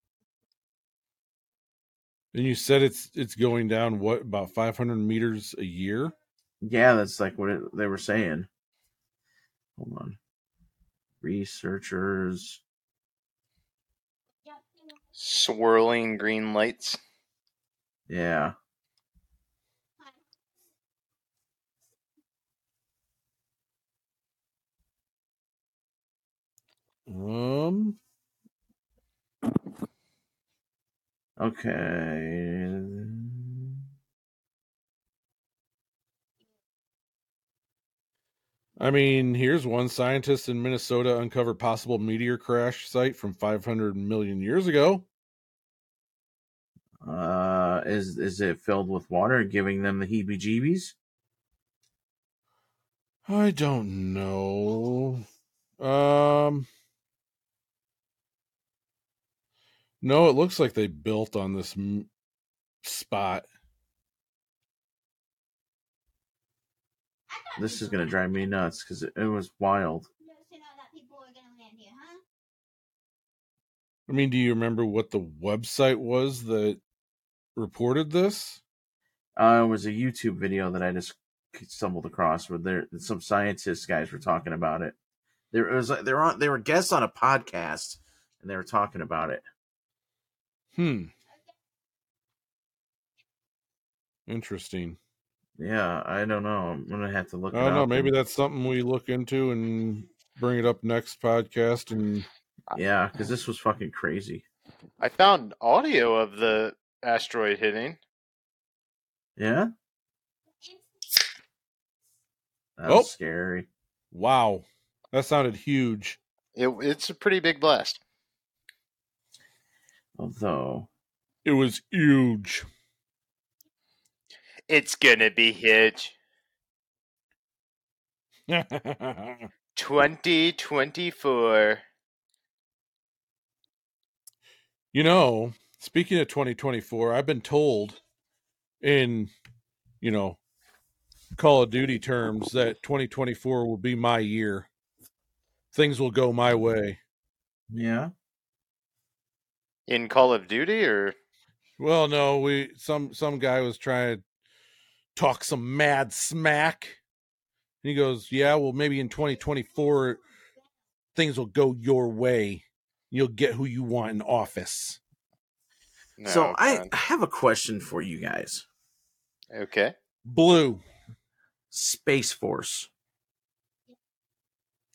And you said it's it's going down what about 500 meters a year? Yeah, that's like what it, they were saying. Hold on. Researchers. Swirling green lights. Yeah. Um. Okay. I mean, here's one scientist in Minnesota uncovered possible meteor crash site from 500 million years ago. Uh, is is it filled with water, giving them the heebie-jeebies? I don't know. Um. No, it looks like they built on this m- spot. This is gonna drive me nuts because it, it was wild. Noticing all that people are gonna land here, huh? I mean, do you remember what the website was that reported this? Uh, it was a YouTube video that I just stumbled across where there some scientist guys were talking about it. There was they were on they were guests on a podcast and they were talking about it. Hmm. Interesting. Yeah, I don't know. I'm gonna have to look. I it don't know. up Maybe and- that's something we look into and bring it up next podcast. And yeah, because this was fucking crazy. I found audio of the asteroid hitting. Yeah, that Oh. scary. wow, that sounded huge. It, it's a pretty big blast. Although, It was huge. It's gonna be huge. 2024. you know, speaking of 2024, I've been told in, you know, Call of Duty terms that 2024 will be my year. Things will go my way. yeah, In Call of Duty or Well, no, we some some guy was trying to talk some mad smack. And he goes, "Yeah, well, maybe in 2024 things will go your way. You'll get who you want in office." no, so I I have a question for you guys. okay. Blue. Space Force.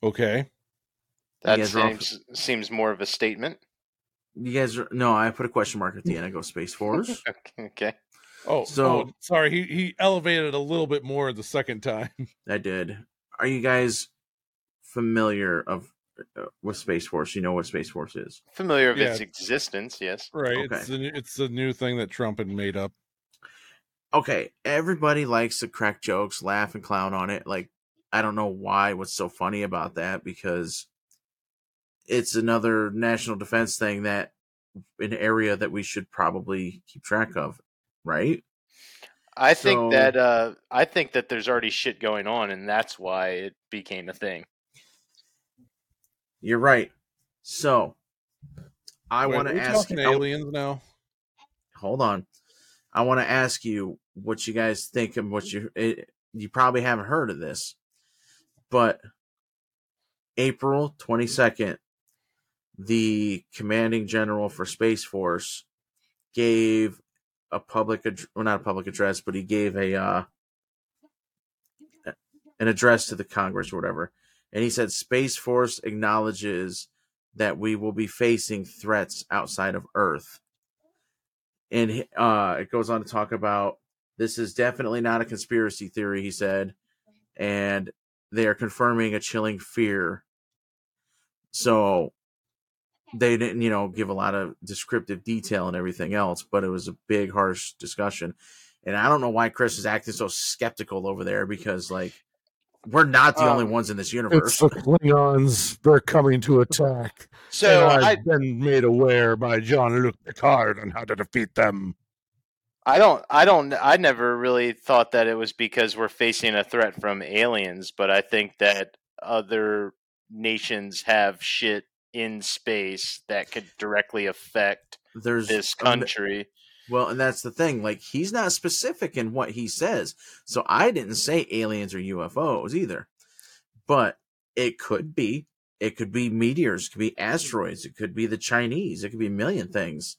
Okay. That guys are off- seems seems more of a statement. You guys are no, I put a question mark at the end. I go Space Force. Okay. okay. Oh, So- so sorry. He he elevated a little bit more the second time. I did. Are you guys familiar of uh, with Space Force? You know what Space Force is. Familiar of Yeah. its existence, yes. Right. Okay. It's the it's the new thing that Trump had made up. okay, everybody likes to crack jokes, laugh, and clown on it. Like, I don't know why, what's so funny about that, because it's another national defense thing that an area that we should probably keep track of, right? I So- think that uh I think that there's already shit going on and that's why it became a thing. You're right. So, I want to ask talking I- aliens now. hold on. I want to ask you what you guys think and what you it, you probably haven't heard of this, but April twenty second, the commanding general for Space Force gave a public ad- well not a public address, but he gave a uh, an address to the Congress or whatever, and he said Space Force acknowledges that we will be facing threats outside of Earth and uh, it goes on to talk about this is definitely not a conspiracy theory, he said, and they are confirming a chilling fear. So they didn't, you know, give a lot of descriptive detail and everything else, but it was a big, harsh discussion. And I don't know why Chris is acting so skeptical over there because, like, we're not the only Um, ones in this universe. It's the Klingons. They're coming to attack. So and I I've been made aware by Jean Luc Picard on how to defeat them. I don't I don't I never really thought that it was because we're facing a threat from aliens, but I think that other nations have shit in space that could directly affect There's this country. Well, and that's the thing. Like, he's not specific in what he says. So I didn't say aliens or UFOs either. But it could be. It could be meteors. It could be asteroids. It could be the Chinese. It could be a million things.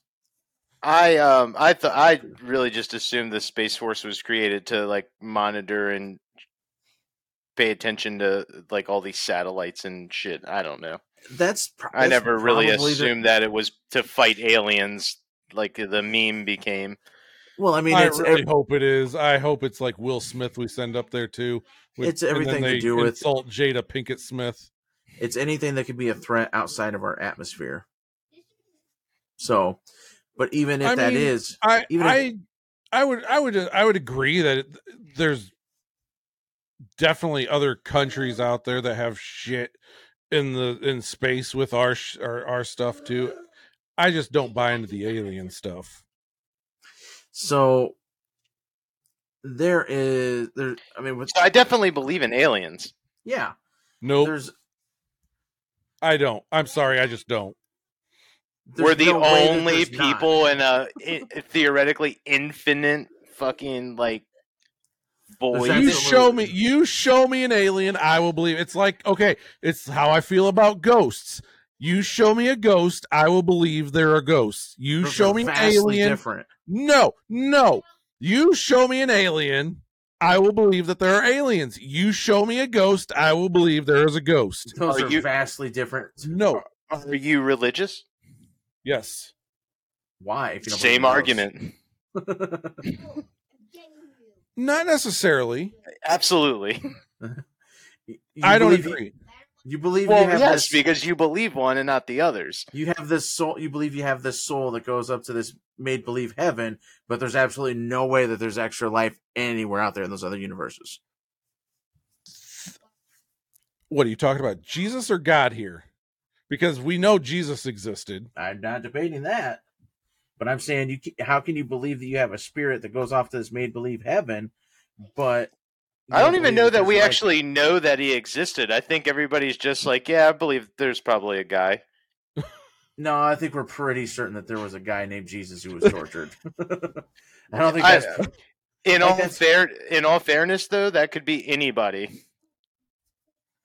I um I thought I really just assumed the space force was created to like monitor and pay attention to like all these satellites and shit. I don't know. That's. Pro- I never really probably the- assumed that it was to fight aliens, like the meme became. well, I mean, I it's really hope it is. I hope it's like Will Smith we send up there too. It's and then everything to do with- insult Jada Pinkett Smith. it's anything that could be a threat outside of our atmosphere. So, but even if I that mean, is, I Even if- I I would I would I would agree that it, there's definitely other countries out there that have shit in the in space with our sh- our, our stuff too. I just don't buy into the alien stuff. so there is there. I mean, with, So I definitely believe in aliens. yeah, Nope, there's I don't. I'm sorry, I just don't. We're the no only there's not. people in a i- theoretically infinite fucking like void. There's you show me you show me an alien i will believe it's like okay it's how i feel about ghosts you show me a ghost i will believe there are ghosts you Those show me an alien different. no no You show me an alien, I will believe that there are aliens. You show me a ghost, I will believe there is a ghost. Those Are are, you- vastly different. No. Are you religious? Yes. Why? If you Same argument. those? I'm getting you. Not necessarily. Absolutely. I don't believe- agree. You believe Well, you have yes, this, because you believe one and not the others. you have this soul. You believe you have this soul that goes up to this made believe heaven, but there's absolutely no way that there's extra life anywhere out there in those other universes. What are you talking about? Jesus or God here? Because we know Jesus existed. I'm not debating that, but I'm saying you. How can you believe that you have a spirit that goes off to this made believe heaven, but I don't even know that we life- actually know that he existed. I think everybody's just like, yeah, I believe there's probably a guy. No, I think we're pretty certain that there was a guy named Jesus who was tortured. I don't think I- that's. Uh, in all that's- fair, in all fairness, though, that could be anybody.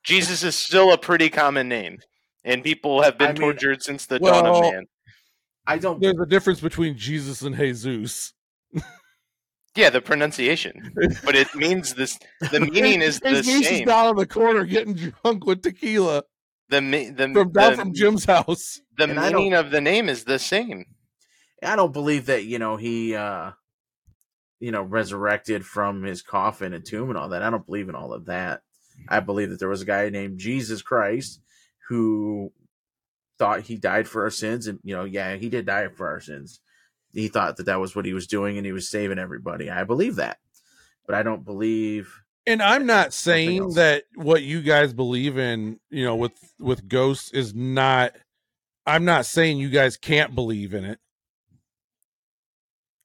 Jesus is still a pretty common name, and people have been I mean, tortured since the dawn of man. I don't. There's a difference between Jesus and Jesus. Yeah, the pronunciation, but it means this. The meaning is the Jesus is same. down in the corner getting drunk with tequila The me- the from down the, from Jim's house. the And meaning of the name is the same. I don't believe that you know he, uh you know, resurrected from his coffin and tomb and all that. I don't believe in all of that. I believe that there was a guy named Jesus Christ who thought he died for our sins, and you know, yeah, he did die for our sins. He thought that that was what he was doing, and he was saving everybody. I believe that, but I don't believe. And I'm not saying that what you guys believe in, you know, with with ghosts is not I'm not saying you guys can't believe in it.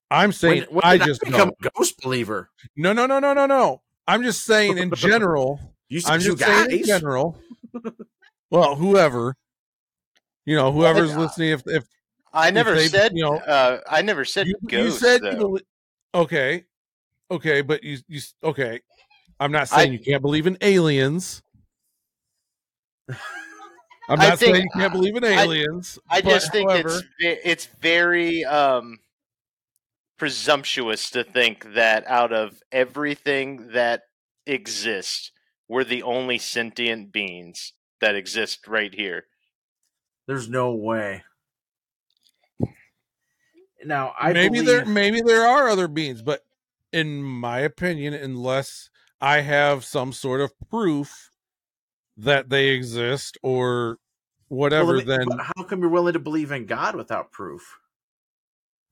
I'm saying when, when I just become don't. a ghost believer. No, no, no, no, no, no. I'm just saying in general. You I'm you just saying in general. Well, whoever, you know, whoever's uh, listening, if if I never they- said. you know, uh, I never said you, you said though. okay, okay, but you you okay. I'm not I- saying you can't believe in aliens. I'm I not saying you can't believe in aliens. I but just think however, it's it's very um, presumptuous to think that out of everything that exists, we're the only sentient beings that exist right here. There's no way. Now I maybe believe, there maybe there are other beings, but in my opinion, unless I have some sort of proof that they exist or whatever, me- then how come you're willing to believe in God without proof?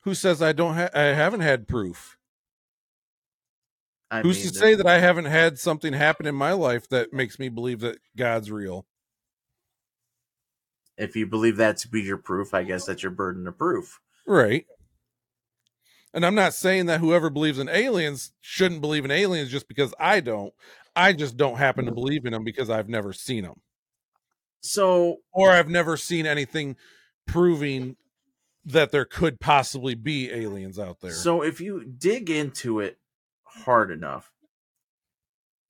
who says I don't? Ha- I haven't had proof. I Who's mean, to say that I haven't had something happen in my life that makes me believe that God's real? If you believe that to be your proof, I guess that's your burden of proof. Right. And I'm not saying that whoever believes in aliens shouldn't believe in aliens just because I don't. I just don't happen to mm-hmm. believe in them because I've never seen them So or I've never seen anything proving that there could possibly be aliens out there. So if you dig into it hard enough,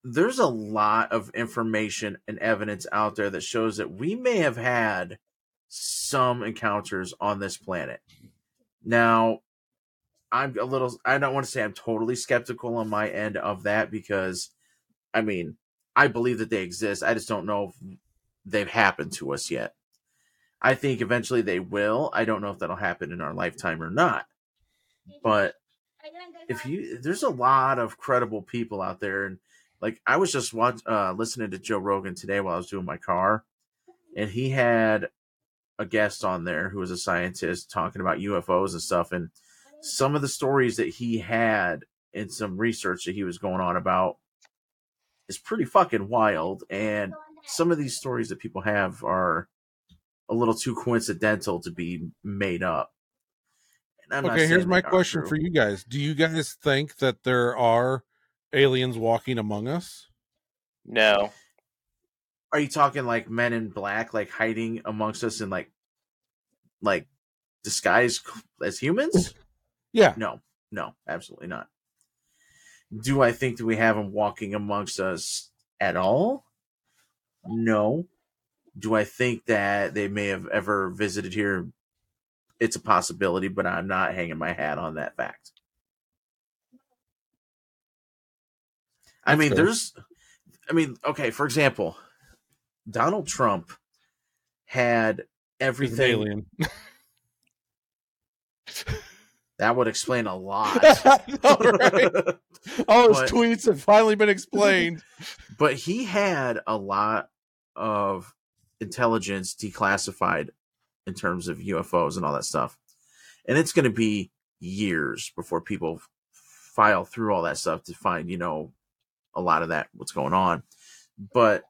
there's a lot of information and evidence out there that shows that we may have had some encounters on this planet. Now, I'm a little I don't want to say I'm totally skeptical on my end of that because I mean, I believe that they exist. I just don't know if they've happened to us yet. I think eventually they will. I don't know if that'll happen in our lifetime or not. But if you there's a lot of credible people out there and like I was just watch, uh, listening to Joe Rogan today while I was doing my car, and he had a guest on there who was a scientist talking about UFOs and stuff, and some of the stories that he had and some research that he was going on about is pretty fucking wild. And some of these stories that people have are a little too coincidental to be made up. I'm okay, here's my question true. for you guys. Do you guys think that there are aliens walking among us? No, Are you talking like men in black, like hiding amongst us and like, like disguised as humans? Yeah. No, no, absolutely not. Do I think that we have them walking amongst us at all? No. Do I think that they may have ever visited here? It's a possibility, but I'm not hanging my hat on that fact. I mean, fair. there's, I mean, okay, for example, Donald Trump had everything alien. that would explain a lot. All right. All his But- tweets have finally been explained. but he had a lot of intelligence declassified in terms of UFOs and all that stuff. And it's going to be years before people file through all that stuff to find, you know, a lot of that, what's going on. But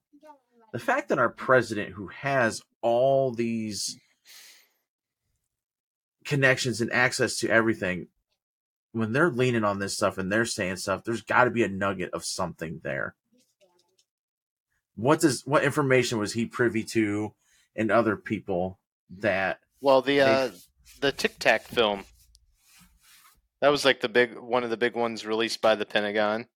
the fact that our president, who has all these connections and access to everything, when they're leaning on this stuff and they're saying stuff, there's got to be a nugget of something there. What does what information was he privy to, and other people that Well, the uh, the Tic Tac film. That was like the big one of the big ones released by the Pentagon.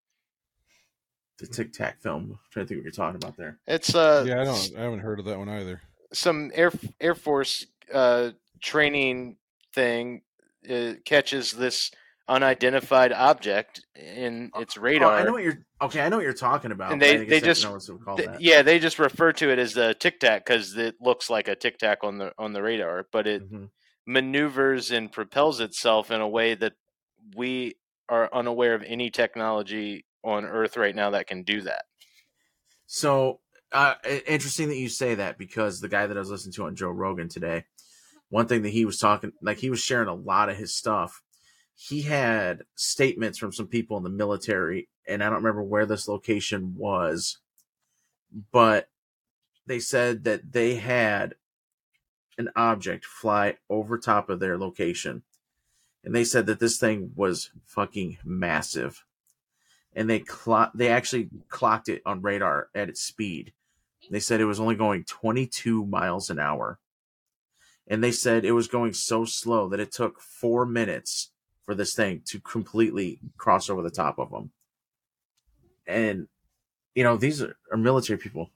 The Tic Tac film? I'm trying to think what you're talking about there. It's uh yeah, I don't. I haven't heard of that one either. some air Air Force uh, training thing uh, catches this unidentified object in its Oh, radar. I know what you're okay. I know what you're talking about. And they- I they just- know call Th- that. yeah, they just refer to it as the Tic Tac because it looks like a Tic Tac on the on the radar, but it Mhm. maneuvers and propels itself in a way that we are unaware of any technology on Earth right now that can do that. So uh, interesting that you say that because the guy that I was listening to on Joe Rogan today, one thing that he was talking, like he was sharing a lot of his stuff. He had statements from some people in the military, and I don't remember where this location was, but they said that they had an object fly over top of their location. And they said that this thing was fucking massive and they clock they actually clocked it on radar at its speed. They said it was only going 22 miles an hour. And they said it was going so slow that it took 4 minutes for this thing to completely cross over the top of them. And you know, these are, are military people.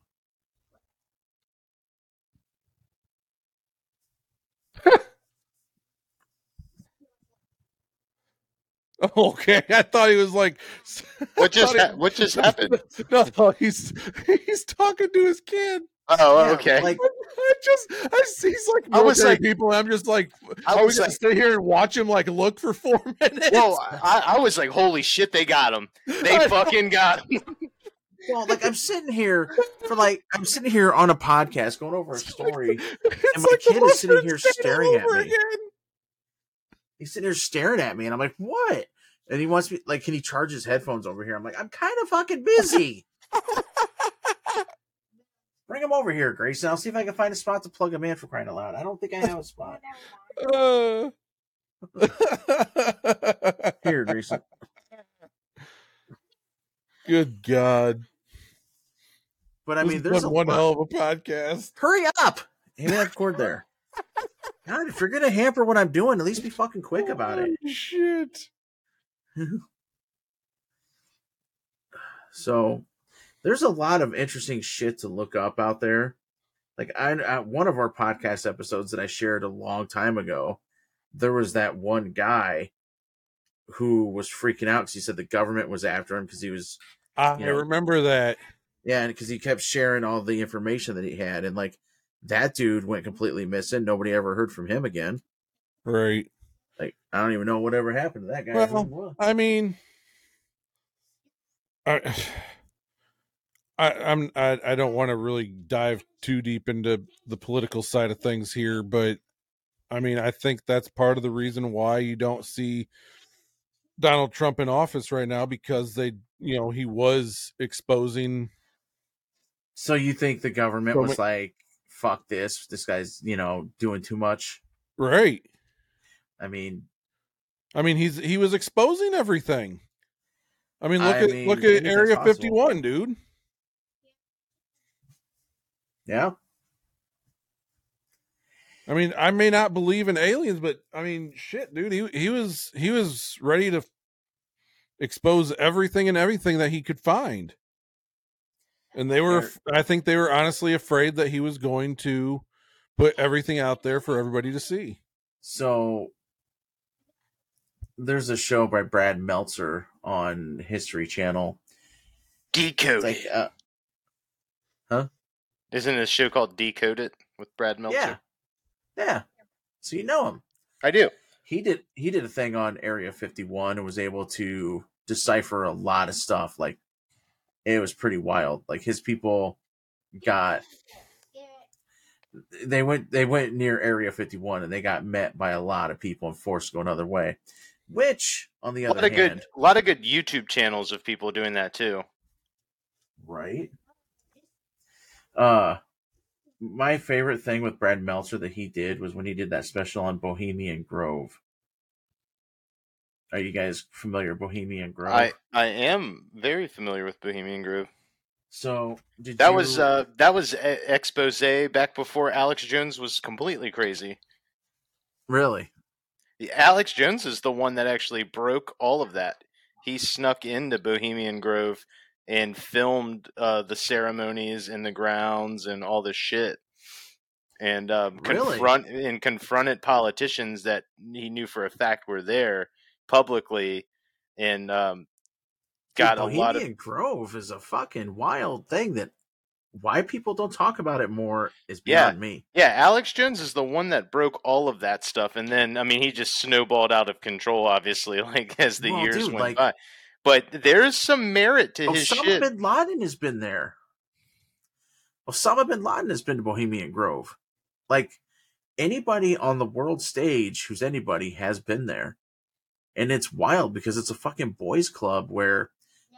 Okay, I thought he was like. What just thought ha- what just happened? No, no, he's he's talking to his kid. Oh, Yeah, okay. Like I just, I see he's like I was military like- people. And I'm just like, I are we was gonna like- sit here and watch him like look for four minutes? well, I, I was like, "Holy shit, they got him! They I- fucking got him!" well, like I'm sitting here for like I'm sitting here on a podcast going over a story. It's my like kid is sitting here staring at me. again. He's sitting here staring at me, and I'm like, "What?" And he wants me like, "Can he charge his headphones over here?" I'm like, "I'm kind of fucking busy." Bring him over here, Grayson. I'll see if I can find a spot to plug him in for crying out loud. I don't think I have a spot. Uh. Here, Grayson. Good God! But I This mean, has there's a one lot- hell of a podcast. Hurry up! Hit that cord there. God, if you're gonna hamper what I'm doing, at least be fucking quick about it. Shit. So there's a lot of interesting shit to look up out there. Like I, I one of our podcast episodes that I shared a long time ago, there was that one guy who was freaking out because he said the government was after him because he was ah, I You know- remember that. yeah, and because he kept sharing all the information that he had, and like that dude went completely missing. Nobody ever heard from him again. Right. Like I don't even know whatever happened to that guy. Well, I mean, I, I I'm I, I don't want to really dive too deep into the political side of things here, but I mean, I think that's part of the reason why you don't see Donald Trump in office right now because they, you know, he was exposing. so you think the government was like, "Fuck this! This guy's you know doing too much." Right. I mean, I mean, he's he was exposing everything. I mean, look I at mean, look at Area 51, dude. yeah, I mean, I may not believe in aliens, but I mean, shit, dude, he he was he was ready to expose everything and everything that he could find. And they were i think they were honestly afraid that he was going to put everything out there for everybody to see. So there's a show by Brad Meltzer on History Channel, Decode. It's like, uh, Isn't it a show called Decoded with Brad Meltzer? yeah, yeah. So you know him. I do. He did. He did a thing on Area 51 and was able to decipher a lot of stuff. Like it was pretty wild. Like his people got they went they went near Area 51 and they got met by a lot of people and forced to go another way. Which, on the A lot other of hand, good, a lot of good YouTube channels of people doing that too. right? Uh, my favorite thing with Brad Meltzer that he did was when he did that special on Bohemian Grove. Are you guys familiar with Bohemian Grove? I I am very familiar with Bohemian Grove. so did That you, was uh that was expose back before Alex Jones was completely crazy. really Alex Jones is the one that actually broke all of that. He snuck into Bohemian Grove and filmed uh, the ceremonies and the grounds and all this shit, and um, Really? confront and confronted politicians that he knew for a fact were there publicly, and um, Dude, got a Bohemian lot of Grove is a fucking wild thing that why people don't talk about it more is Yeah. beyond me. Yeah, Alex Jones is the one that broke all of that stuff, and then I mean he just snowballed out of control, obviously, like as the Well, years dude, went like- by. But there's some merit to his Osama shit. bin Laden has been there. Osama bin Laden has been to Bohemian Grove. Like anybody on the world stage who's anybody has been there. And it's wild because it's a fucking boys club where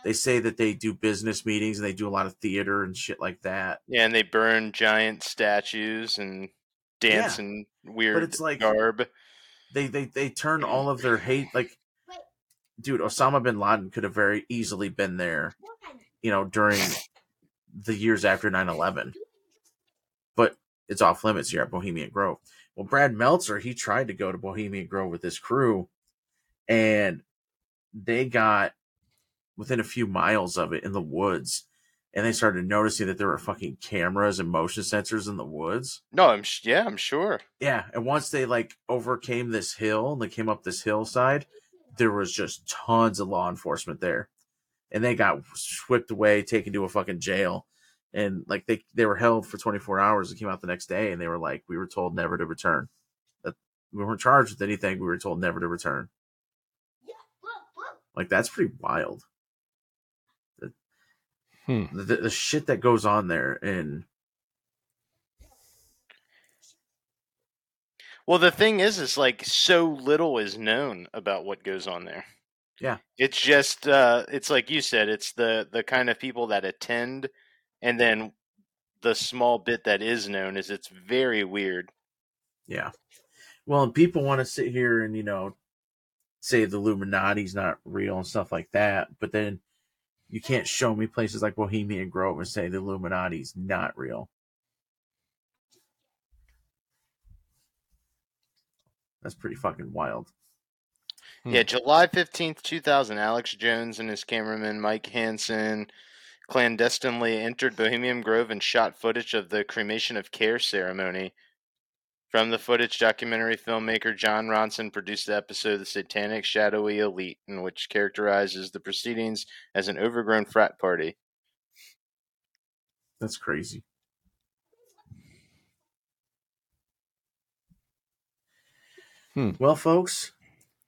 they say that they do business meetings and they do a lot of theater and shit like that. Yeah, and they burn giant statues and dance in weird but it's like- garb. They they they turn all of their hate like dude, Osama bin Laden could have very easily been there, you know, during the years after 9-11. But it's off limits here at Bohemian Grove. Well, Brad Meltzer, he tried to go to Bohemian Grove with his crew, and they got within a few miles of it in the woods, and they started noticing that there were fucking cameras and motion sensors in the woods. No, I'm sh- yeah, I'm sure. Yeah, and once they like overcame this hill and they came up this hillside, there was just tons of law enforcement there, and they got swept away, taken to a fucking jail, and like they they were held for 24 hours and came out the next day, and they were like, we were told never to return. That we weren't charged with anything. We were told never to return. Like that's pretty wild. The, Hmm. the, the shit that goes on there, and Well, the thing is, is like so little is known about what goes on there. Yeah. it's just uh, it's like you said, it's the the kind of people that attend, and then the small bit that is known is it's very weird. Yeah. Well, and people want to sit here and, you know, say the Illuminati's not real and stuff like that, but then you can't show me places like Bohemian Grove and say the Illuminati's not real. That's pretty fucking wild. Hmm. Yeah, July 15th, 2000, Alex Jones and his cameraman Mike Hanson clandestinely entered Bohemian Grove and shot footage of the cremation of care ceremony. From the footage, documentary filmmaker Jon Ronson produced the episode The Satanic Shadowy Elite, in which characterizes the proceedings as an overgrown frat party. That's crazy. Hmm. Well, folks,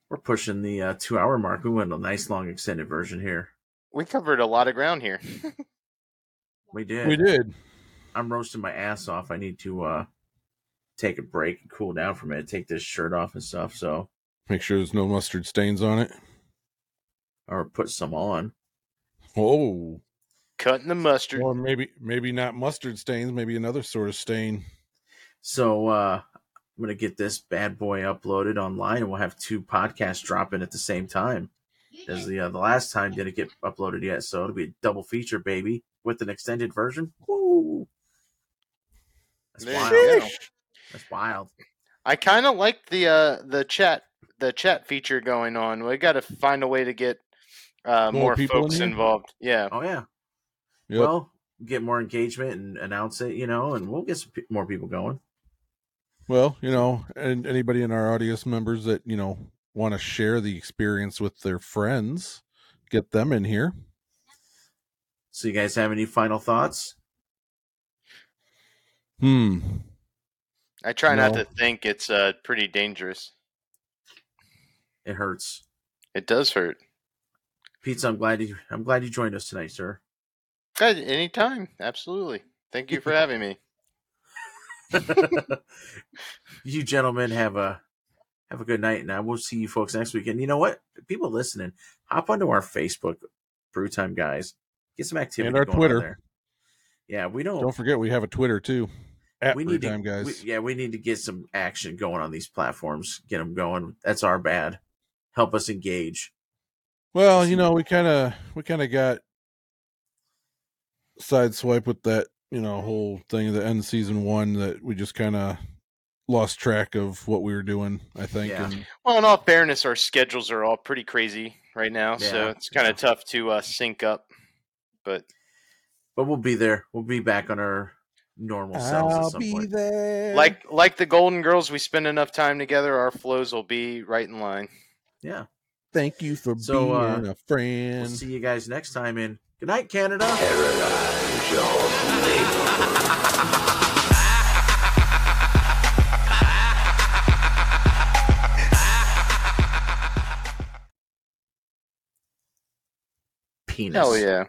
we're pushing the uh, two hour mark. We went a nice long extended version here. We covered a lot of ground here. We did. We did. I'm roasting my ass off. I need to uh take a break and cool down from it. take this shirt off and stuff. So, Make sure there's no mustard stains on it. or put some on. Oh, Cutting the mustard. or maybe maybe not mustard stains, maybe another sort of stain. So, uh I'm gonna get this bad boy uploaded online, and we'll have two podcasts dropping at the same time as the uh, the last time didn't get uploaded yet. So it'll be a double feature, baby, with an extended version. Woo! That's There you wild. Go. That's wild. I kind of like the uh, the chat the chat feature going on. We got to find a way to get uh, More more, people in folks involved. Yeah, Oh yeah. Yep. Well, get more engagement and announce it, you know, and we'll get some pe- more people going. Well, you know, and anybody in our audience members that, you know, want to share the experience with their friends, get them in here. So, you guys have any final thoughts? Hmm. I try not to think it's uh, pretty dangerous. It hurts. It does hurt. Pete, I'm glad you I'm glad you joined us tonight, sir. God, anytime. Absolutely. Thank you for having me. you gentlemen have a have a good night, and I will see you folks next week. And you know what? People listening, hop onto our Facebook, Brew Time guys. Get some activity And our going Twitter. there. Yeah, we don't. Don't forget we have a Twitter too. At we need to, Time guys. we- yeah, we need to get some action going on these platforms. Get them going. That's our bad. Help us engage. Well, you know, we kind of we kind of got sideswiped with that, you know, whole thing at the end of season one that we just kind of lost track of what we were doing. I think. Yeah. And Well, in all fairness, our schedules are all pretty crazy right now, so it's kind yeah. of tough to uh, sync up. But But we'll be there. We'll be back on our normal selves I'll some be point. there. like like the Golden Girls, we spend enough time together, our flows will be right in line. Yeah. thank you for So, uh, being a friend. We'll see you guys next time in Good Night, Canada. Penis. Hell yeah.